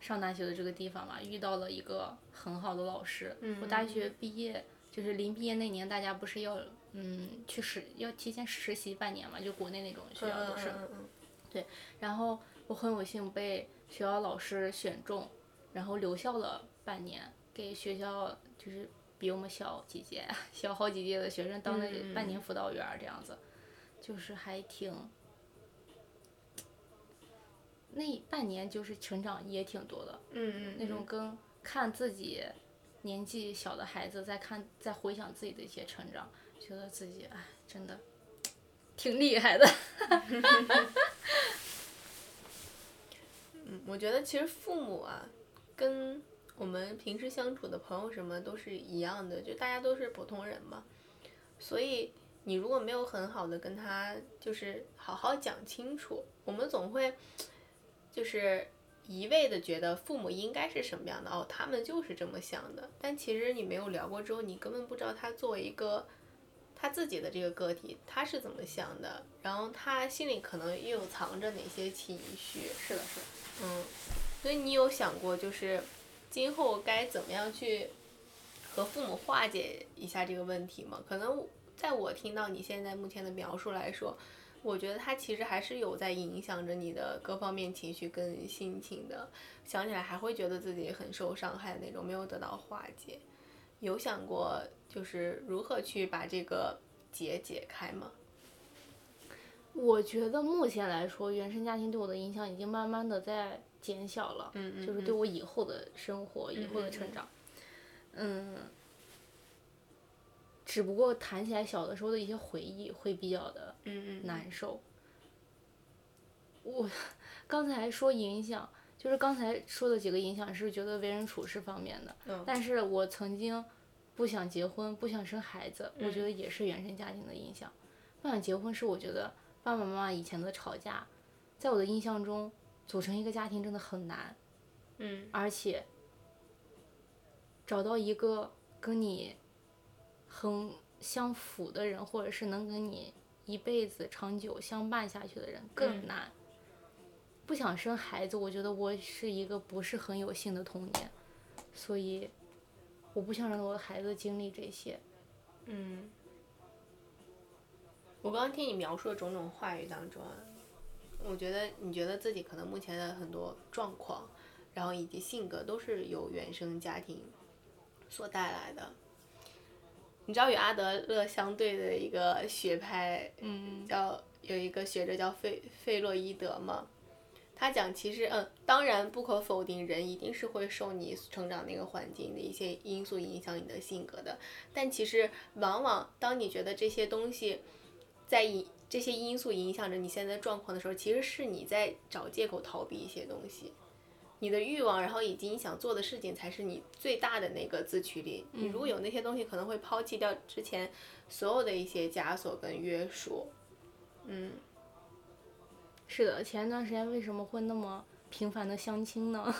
上大学的这个地方吧，遇到了一个很好的老师。我大学毕业就是临毕业那年，大家不是要嗯去实要提前实习半年嘛，就国内那种学校都是。嗯嗯然后我很有幸被学校老师选中，然后留校了半年，给学校就是比我们小几届、小好几届的学生当了半年辅导员儿这样子，就是还挺，那半年就是成长也挺多的，嗯嗯，那种跟看自己年纪小的孩子在看在回想自己的一些成长，觉得自己哎真的 挺厉害的。嗯，我觉得其实父母啊，跟我们平时相处的朋友什么都是一样的，就大家都是普通人嘛。所以你如果没有很好的跟他就是好好讲清楚，我们总会就是一味的觉得父母应该是什么样的哦，他们就是这么想的。但其实你没有聊过之后，你根本不知道他作为一个他自己的这个个体，他是怎么想的，然后他心里可能又藏着哪些情绪。是的，是的。嗯，所以你有想过，就是今后该怎么样去和父母化解一下这个问题吗？可能在我听到你现在目前的描述来说，我觉得它其实还是有在影响着你的各方面情绪跟心情的。想起来还会觉得自己很受伤害的那种，没有得到化解。有想过就是如何去把这个结解开吗？我觉得目前来说，原生家庭对我的影响已经慢慢的在减小了，嗯嗯就是对我以后的生活、以后的成长，嗯，只不过谈起来小的时候的一些回忆会比较的难受。我刚才说影响，就是刚才说的几个影响是觉得为人处事方面的，嗯但是我曾经不想结婚，不想生孩子，我嗯觉得也是原生家庭的影响。不想结婚是我觉得爸爸妈妈以前的吵架，在我的印象中，组成一个家庭真的很难，嗯而且找到一个跟你很相符的人，或者是能跟你一辈子长久相伴下去的人更嗯难。不想生孩子，我觉得我是一个不是很有幸的童年，所以我不想让我的孩子经历这些。嗯，我刚刚听你描述的种种话语当中啊，我觉得你觉得自己可能目前的很多状况，然后以及性格都是由原生家庭所带来的。你知道与阿德勒相对的一个学派，嗯叫有一个学者叫费费洛伊德吗？他讲，其实，嗯，当然不可否定，人一定是会受你成长那个环境的一些因素影响你的性格的。但其实，往往当你觉得这些东西在影这些因素影响着你现在状况的时候，其实是你在找借口逃避一些东西。你的欲望，然后以及你想做的事情，才是你最大的那个自驱力。你如果有那些东西，可能会抛弃掉之前所有的一些枷锁跟约束。嗯，是的，前一段时间为什么会那么频繁的相亲呢？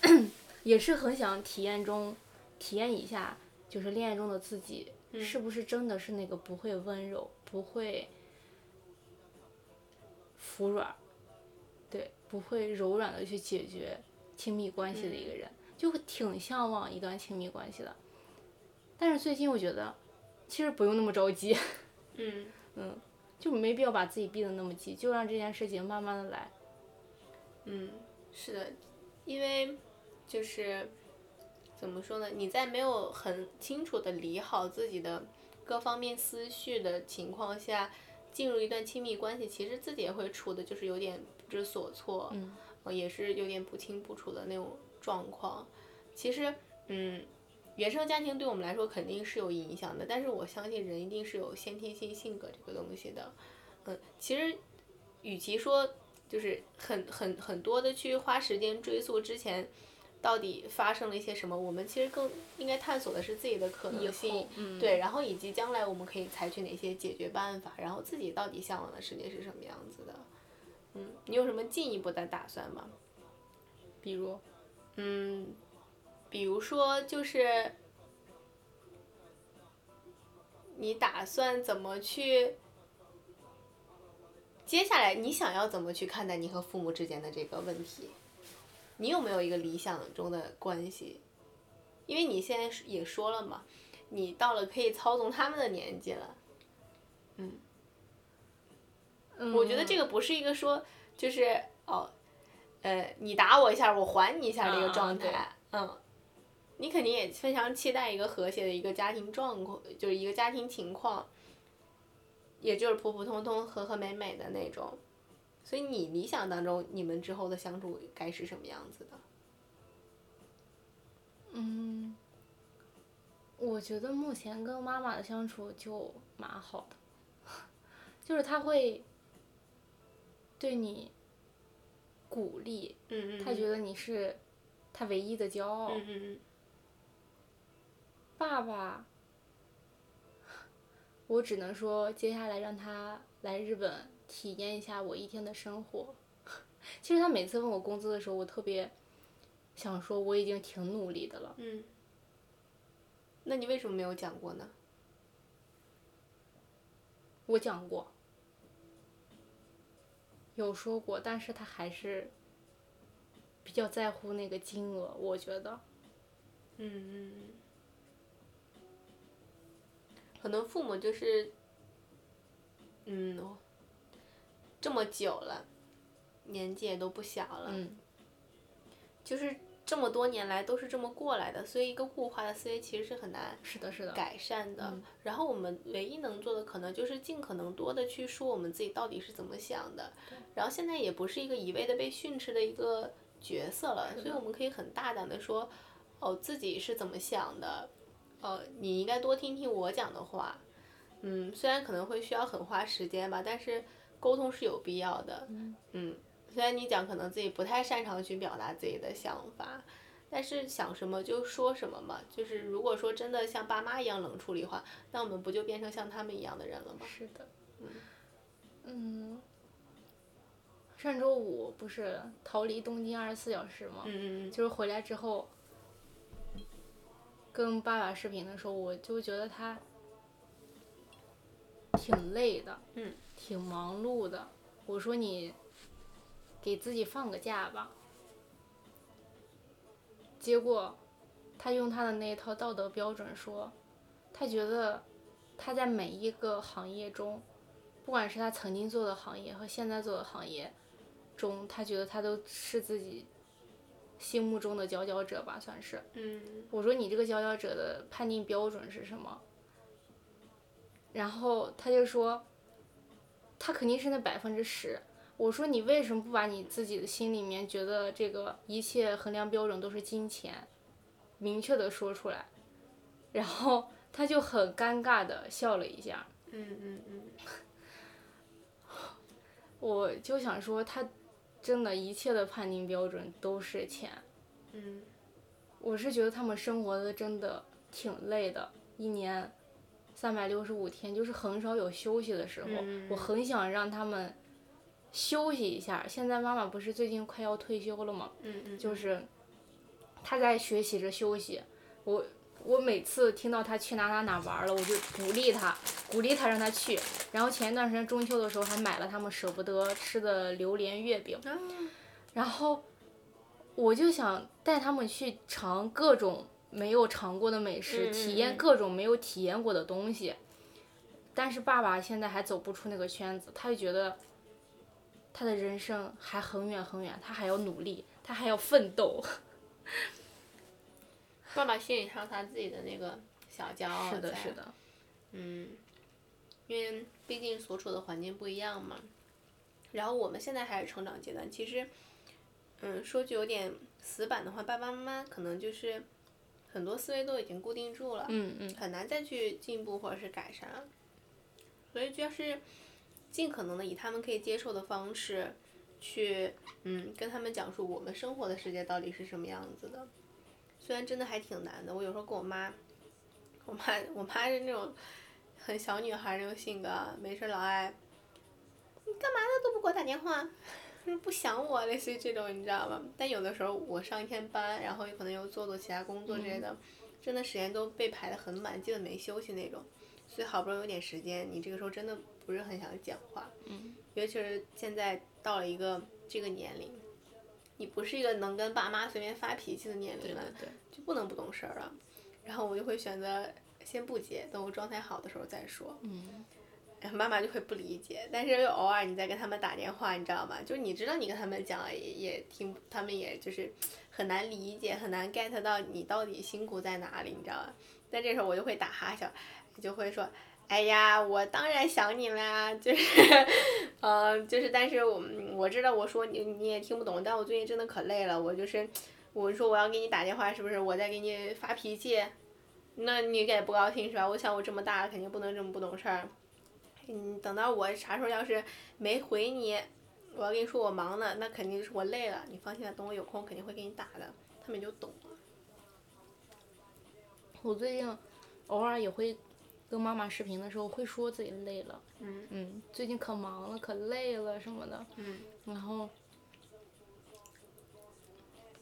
也是很想体验中体验一下，就是恋爱中的自己是不是真的是那个不会温柔、不会服软，对，不会柔软的去解决亲密关系的一个人，就挺向往一段亲密关系的。但是最近我觉得，其实不用那么着急，嗯 嗯，就没必要把自己逼得那么急，就让这件事情慢慢的来。嗯，是的，因为就是怎么说呢？你在没有很清楚的理好自己的各方面思绪的情况下，进入一段亲密关系，其实自己也会处的就是有点不知所措，嗯，呃也是有点不清不楚的那种状况。其实，嗯，原生家庭对我们来说肯定是有影响的，但是我相信人一定是有先天性性格这个东西的。嗯，其实与其说就是很很很多的去花时间追溯之前到底发生了一些什么，我们其实更应该探索的是自己的可能性，嗯，对，然后以及将来我们可以采取哪些解决办法，然后自己到底向往的世界是什么样子的。嗯，你有什么进一步的打算吗？比如，嗯，比如说就是你打算怎么去？接下来你想要怎么去看待你和父母之间的这个问题？你有没有一个理想中的关系？因为你现在也说了嘛，你到了可以操纵他们的年纪了。我觉得这个不是一个说就是哦，呃，你打我一下，我还你一下的一个状态。嗯，你肯定也非常期待一个和谐的一个家庭状况，就是一个家庭情况，也就是普普通通、和和美美的那种。所以你理想当中，你们之后的相处该是什么样子的？嗯，我觉得目前跟妈妈的相处就蛮好的，就是她会对你鼓励，嗯嗯。她觉得你是他唯一的骄傲。嗯嗯爸爸，我只能说接下来让他来日本体验一下我一天的生活。其实他每次问我工资的时候，我特别想说我已经挺努力的了。嗯。那你为什么没有讲过呢？我讲过，有说过，但是他还是比较在乎那个金额，我觉得。嗯嗯嗯。可能父母就是，嗯，这么久了，年纪也都不小了，嗯就是这么多年来都是这么过来的，所以一个固化的思维其实是很难是的，是的。改善的。嗯然后我们唯一能做的，可能就是尽可能多的去说我们自己到底是怎么想的。然后现在也不是一个一味的被训斥的一个角色了，所以我们可以很大胆的说，哦，自己是怎么想的，呃，你应该多听听我讲的话。嗯，虽然可能会需要很花时间吧，但是沟通是有必要的。嗯，虽然你讲可能自己不太擅长去表达自己的想法，但是想什么就说什么嘛。就是如果说真的像爸妈一样冷处理的话，那我们不就变成像他们一样的人了吗？是的，嗯，上周五不是逃离东京二十四小时吗？嗯嗯就是回来之后，跟爸爸视频的时候，我就觉得他挺累的，嗯，挺忙碌的。我说你给自己放个假吧。结果，他用他的那一套道德标准说，他觉得他在每一个行业中，不管是他曾经做的行业和现在做的行业中，他觉得他都是自己心目中的佼佼者吧，算是。嗯我说你这个佼佼者的判定标准是什么？然后他就说，他肯定是那百分之十。我说你为什么不把你自己的心里面觉得这个一切衡量标准都是金钱，明确的说出来？然后他就很尴尬的笑了一下。嗯嗯嗯 我就想说，他真的一切的判定标准都是钱。嗯我是觉得他们生活的真的挺累的，一年三百六十五天，就是很少有休息的时候。嗯我很想让他们休息一下。现在妈妈不是最近快要退休了吗？嗯嗯，就是她在学习着休息。我我每次听到她去哪哪哪玩了，我就鼓励她，鼓励她让她去。然后前一段时间中秋的时候还买了他们舍不得吃的榴莲月饼。啊然后我就想带他们去尝各种没有尝过的美食，体验嗯各种没有体验过的东西。但是爸爸现在还走不出那个圈子，他就觉得他的人生还很远很远，他还要努力，他还要奋斗。爸爸心里还有他自己的那个小骄傲是的，在是的，嗯，因为毕竟所处的环境不一样嘛。然后我们现在还是成长阶段，其实，嗯，说句有点死板的话，爸爸妈妈可能就是很多思维都已经固定住了，嗯嗯，很难再去进步或者是改善了。所以就是尽可能的以他们可以接受的方式，去嗯跟他们讲述我们生活的世界到底是什么样子的。虽然真的还挺难的，我有时候跟我妈，我妈我妈是那种很小女孩那种性格，没事老爱，你干嘛呢都不给我打电话，就是不想我，类似于这种你知道吗？但有的时候我上一天班，然后有可能又做做其他工作之类的，真的时间都被排得很满，基本没休息那种。所以好不容易有点时间，你这个时候真的不是很想讲话。嗯。尤其是现在到了一个这个年龄，你不是一个能跟爸妈随便发脾气的年龄了，对对对，就不能不懂事儿了。然后我就会选择先不接，等我状态好的时候再说。嗯，然后妈妈就会不理解，但是又偶尔你再跟他们打电话，你知道吗？就是你知道你跟他们讲也也听，他们也就是很难理解，很难 get 到你到底辛苦在哪里，你知道吗？但这时候我就会打哈欠，就会说，哎呀，我当然想你啦，就是，呃，就是，但是我我知道我说你你也听不懂，但我最近真的可累了，我就是，我说我要给你打电话，是不是我在给你发脾气？那你也不高兴是吧？我想我这么大了，肯定不能这么不懂事儿。嗯，等到我啥时候要是没回你，我要跟你说我忙呢，那肯定是我累了。你放心，等我有空肯定会给你打的，他们就懂了。我最近偶尔也会跟妈妈视频的时候会说自己累了，嗯嗯，最近可忙了，可累了什么的，嗯然后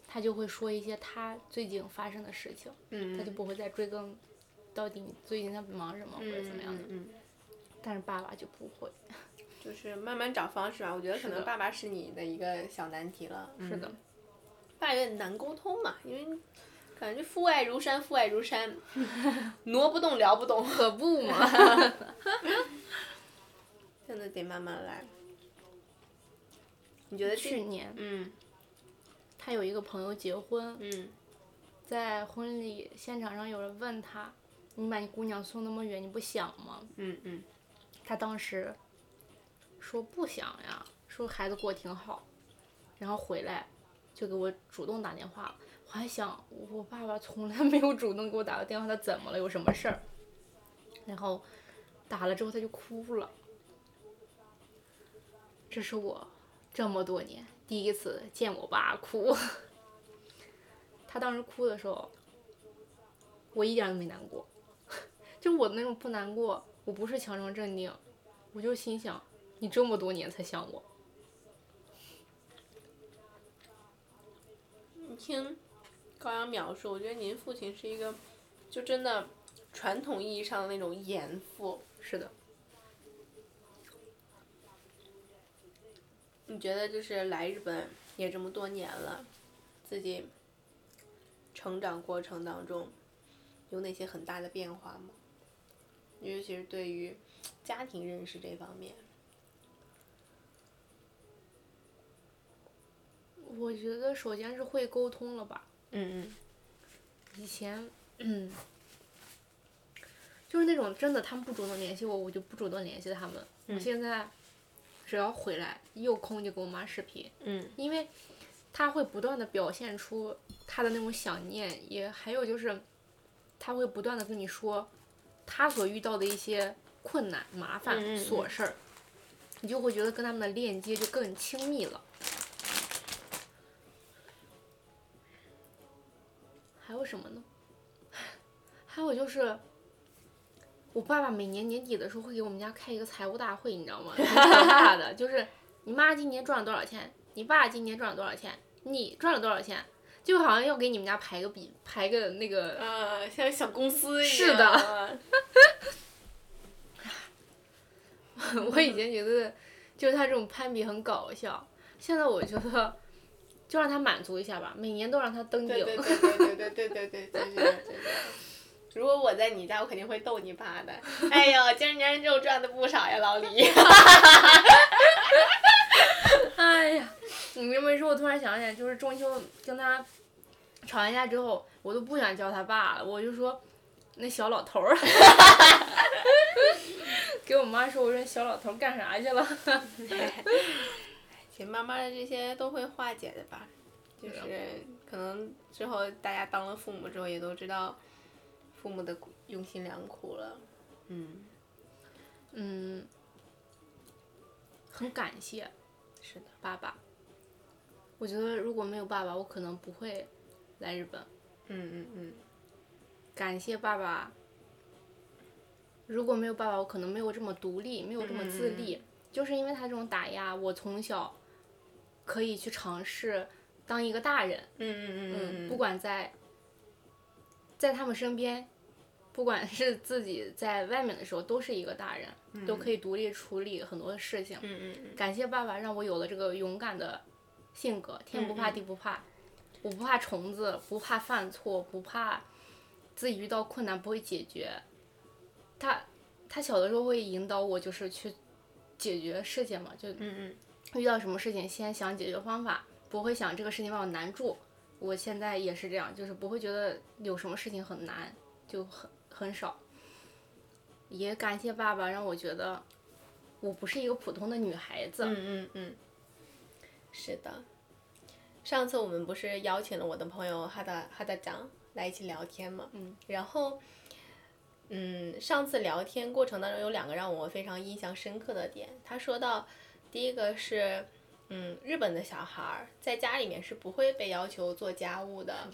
他就会说一些他最近发生的事情，嗯，他就不会再追更到底你最近在忙什么或者怎么样的，嗯，但是爸爸就不会，就是慢慢找方式吧。我觉得可能爸爸是你的一个小难题了。是的嗯，爸有点难沟通嘛，因为感觉父爱如山，父爱如山，挪不动，聊不动，可不嘛，真的得慢慢来。你觉得？去年嗯他有一个朋友结婚，嗯在婚礼现场上有人问他，你把你姑娘送那么远，你不想吗？嗯嗯他当时说不想呀，说孩子过挺好，然后回来就给我主动打电话了。我还想，我爸爸从来没有主动给我打过电话，他怎么了？有什么事儿？然后打了之后他就哭了。这是我这么多年第一次见我爸哭。他当时哭的时候，我一点都没难过。就我那种不难过，我不是强装镇定，我就心想，你这么多年才想我，你听高阳描述，我觉得您父亲是一个，就真的传统意义上的那种严父。是的，你觉得就是来日本也这么多年了，自己成长过程当中有哪些很大的变化吗？尤其是对于家庭认识这方面。我觉得首先是会沟通了吧，嗯嗯以前，嗯，就是那种真的他们不主动联系我，我就不主动联系他们。我嗯现在只要回来有空就跟我妈视频，嗯因为他会不断的表现出他的那种想念，也还有就是他会不断的跟你说他所遇到的一些困难、麻烦、琐事儿。你就会觉得跟他们的链接就更亲密了。有什么呢？还有就是，我爸爸每年年底的时候会给我们家开一个财务大会，你知道吗？挺可怕的，就是你妈今年赚了多少钱，你爸今年赚了多少钱，你赚了多少钱，就好像要给你们家排个比，排个那个呃，像小公司一样。是的。我以前觉得，就是他这种攀比很搞笑，现在我觉得，就让他满足一下吧，每年都让他登顶。对对对对对对对对对对。如果我在你家，我肯定会逗你爸的。哎呦，今年人肉赚的不少呀，老李。哎呀，你这么一说，我突然想起来，就是中秋跟他吵完架之后，我都不想叫他爸了，我就说那小老头儿。给我妈说，我说小老头儿干啥去了？其实慢慢的这些都会化解的吧，就是可能之后大家当了父母之后，也都知道父母的苦用心良苦了。嗯，嗯，很感谢是的，爸爸。我觉得如果没有爸爸，我可能不会来日本。嗯嗯嗯，感谢爸爸。如果没有爸爸，我可能没有这么独立，没有这么自立。就是因为他这种打压，我从小可以去尝试当一个大人。嗯嗯嗯不管在在他们身边，不管是自己在外面的时候，都是一个大人，都可以独立处理很多的事情。嗯嗯嗯，感谢爸爸让我有了这个勇敢的性格，天不怕地不怕，我不怕虫子，不怕犯错，不怕自己遇到困难不会解决。他他小的时候会引导我，就是去解决事情嘛，就嗯嗯遇到什么事情先想解决方法，不会想这个事情把我难住。我现在也是这样，就是不会觉得有什么事情很难，就很很少。也感谢爸爸让我觉得我不是一个普通的女孩子。嗯嗯嗯，是的。上次我们不是邀请了我的朋友哈达哈达长来一起聊天嘛？嗯。然后，嗯，上次聊天过程当中有两个让我非常印象深刻的点。他说到，第一个是，嗯，日本的小孩儿在家里面是不会被要求做家务的，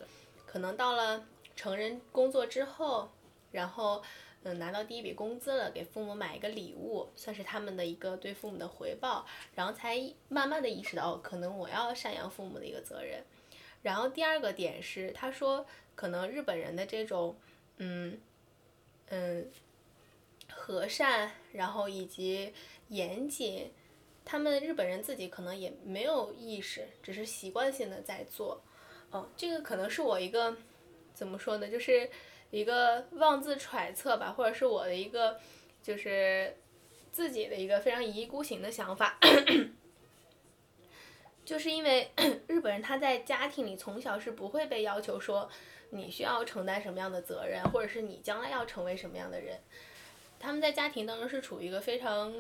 可能到了成人工作之后，然后。嗯，拿到第一笔工资了，给父母买一个礼物，算是他们的一个对父母的回报，然后才慢慢的意识到，哦可能我要赡养父母的一个责任。然后第二个点是，他说，可能日本人的这种，嗯，嗯，和善，然后以及严谨，他们日本人自己可能也没有意识，只是习惯性的在做。哦，这个可能是我一个，怎么说呢，就是。一个妄自揣测吧，或者是我的一个，就是自己的一个非常一意孤行的想法，就是因为 日本人他在家庭里从小是不会被要求说你需要承担什么样的责任，或者是你将来要成为什么样的人，他们在家庭当中是处于一个非常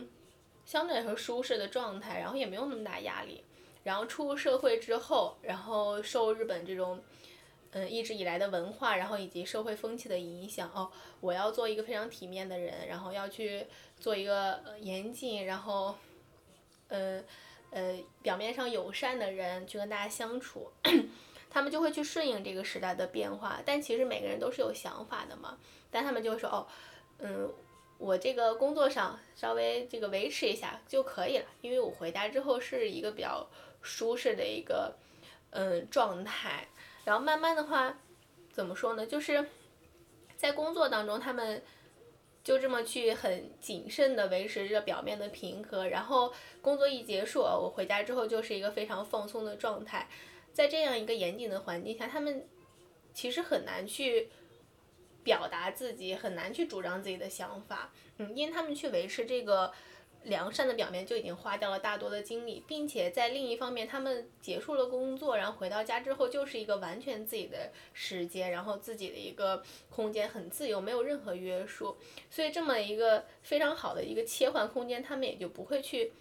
相对来说舒适的状态，然后也没有那么大压力，然后出社会之后，然后受日本这种。嗯，一直以来的文化，然后以及社会风气的影响哦，我要做一个非常体面的人，然后要去做一个严谨，然后，呃，呃，表面上友善的人去跟大家相处，他们就会去顺应这个时代的变化。但其实每个人都是有想法的嘛，但他们就会说哦，嗯，我这个工作上稍微这个维持一下就可以了，因为我回家之后是一个比较舒适的一个嗯状态。然后慢慢的话，怎么说呢？就是在工作当中，他们就这么去很谨慎的维持着表面的平和。然后工作一结束，我回家之后就是一个非常放松的状态。在这样一个严谨的环境下，他们其实很难去表达自己，很难去主张自己的想法。嗯，因为他们去维持这个。良善的表面就已经花掉了大多的精力，并且在另一方面，他们结束了工作，然后回到家之后就是一个完全自己的时间，然后自己的一个空间很自由，没有任何约束，所以这么一个非常好的一个切换空间，他们也就不会去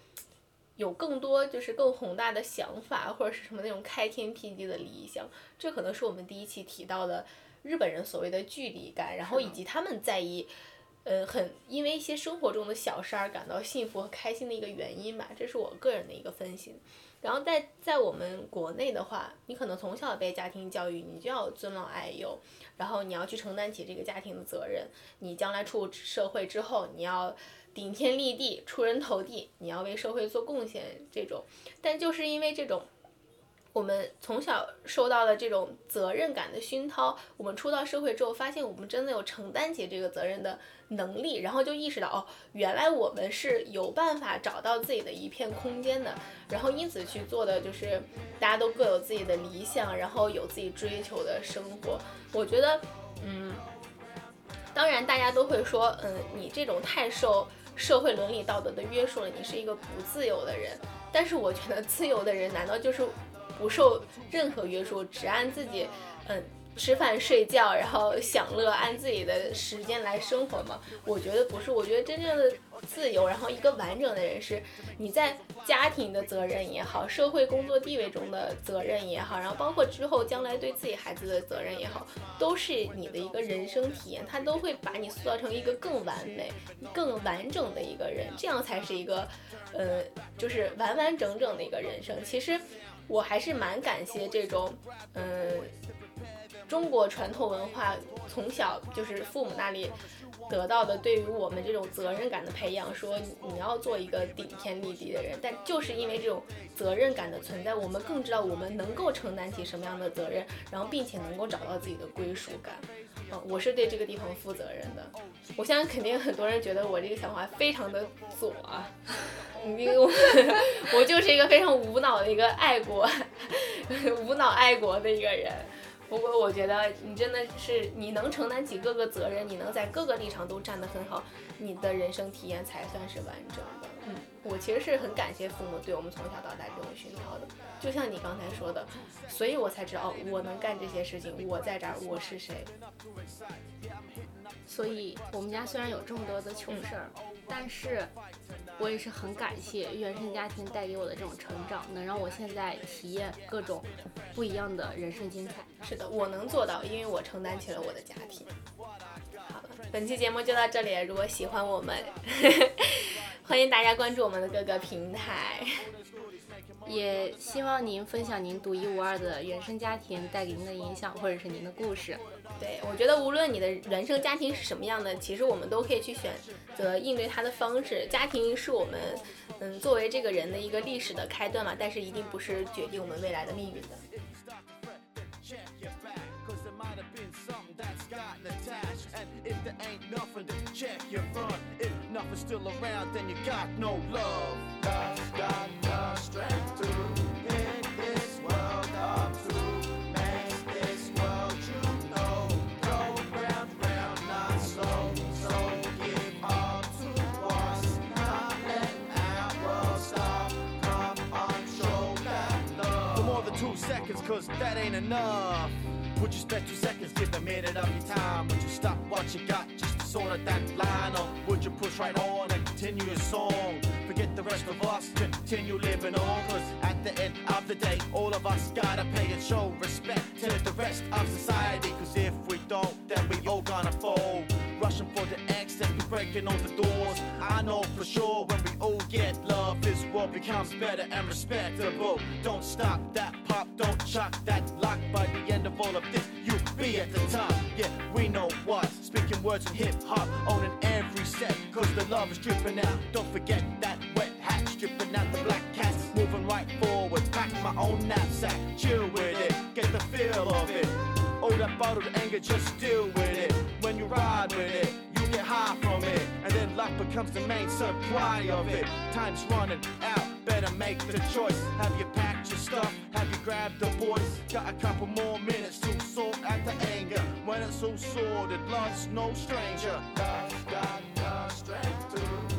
有更多就是更宏大的想法或者是什么那种开天辟地的理想。这可能是我们第一期提到的日本人所谓的距离感，然后以及他们在意。呃，很因为一些生活中的小事儿感到幸福和开心的一个原因吧，这是我个人的一个分析。然后在在我们国内的话，你可能从小被家庭教育，你就要尊老爱幼，然后你要去承担起这个家庭的责任。你将来出社会之后，你要顶天立地、出人头地，你要为社会做贡献。这种，但就是因为这种。我们从小受到的这种责任感的熏陶，我们出到社会之后，发现我们真的有承担起这个责任的能力，然后就意识到哦，原来我们是有办法找到自己的一片空间的，然后因此去做的就是大家都各有自己的理想，然后有自己追求的生活。我觉得，嗯，当然大家都会说，嗯，你这种太受社会伦理道德的约束了，你是一个不自由的人。但是我觉得自由的人难道就是？不受任何约束，只按自己，嗯，吃饭睡觉，然后享乐，按自己的时间来生活吗？我觉得不是，我觉得真正的自由，然后一个完整的人是，你在家庭的责任也好，社会工作地位中的责任也好，然后包括之后将来对自己孩子的责任也好，都是你的一个人生体验，它都会把你塑造成一个更完美、更完整的一个人，这样才是一个，呃，就是完完整整的一个人生。其实。我还是蛮感谢这种，嗯，中国传统文化从小就是父母那里得到的对于我们这种责任感的培养，说你要做一个顶天立地的人。但就是因为这种责任感的存在，我们更知道我们能够承担起什么样的责任，然后并且能够找到自己的归属感。嗯，我是对这个地方负责任的。我相信肯定很多人觉得我这个想法非常的左啊。因为我我就是一个非常无脑的一个爱国，无脑爱国的一个人。不过我觉得你真的是你能承担起各个责任，你能在各个立场都站得很好，你的人生体验才算是完整的。嗯，我其实是很感谢父母对我们从小到大这种熏陶的。就像你刚才说的，所以我才知道我能干这些事情，我在这儿我是谁。所以我们家虽然有这么多的糗事儿，但是。我也是很感谢原生家庭带给我的这种成长，能让我现在体验各种不一样的人生精彩。是的，我能做到，因为我承担起了我的家庭。好了，本期节目就到这里。如果喜欢我们，欢迎大家关注我们的各个平台。也希望您分享您独一无二的原生家庭带给您的影响，或者是您的故事。对我觉得，无论你的原生家庭是什么样的，其实我们都可以去选择应对它的方式。家庭是我们，嗯，作为这个人的一个历史的开端嘛，但是一定不是决定我们未来的命运的。nothing's still around, then you got no love. Love, love, strength to this world up to make this world you know. Go round, round, not slow. So give up to us, not let our stop. Come on, show that love. For more than two seconds, cause that ain't enough. Would you spend two seconds, give a minute of your time? Would you stop what you got? Sort of that line? Or would you push right on and continue your song? Forget the rest of us, continue living on. Cause at the end of the day, all of us gotta pay and show respect to the rest of society. Cause if we don't, then we all gonna fall. Rushing for the exit, breaking all the doors. I know for sure when we all get love, this world becomes better and respectable. Don't stop that pop, don't shock that lock. By the end of all of this, you'll be at the top. Yeah, we know what. Speaking words in hip hop, owning every set. Cause the love is dripping out. Don't forget that wet hat, stripping out the black cats. Moving right forward, pack my own knapsack. Chill with it, get the feel of it. All that bottled anger, just deal with it. When you ride with it, get high from it. And then luck becomes the main supply of it. Time's running out, better make the choice. Have you packed your stuff? Have you grabbed the boys? Got a couple more minutes to sort out the anger. When it's all sorted, love's no stranger. Da da da strength to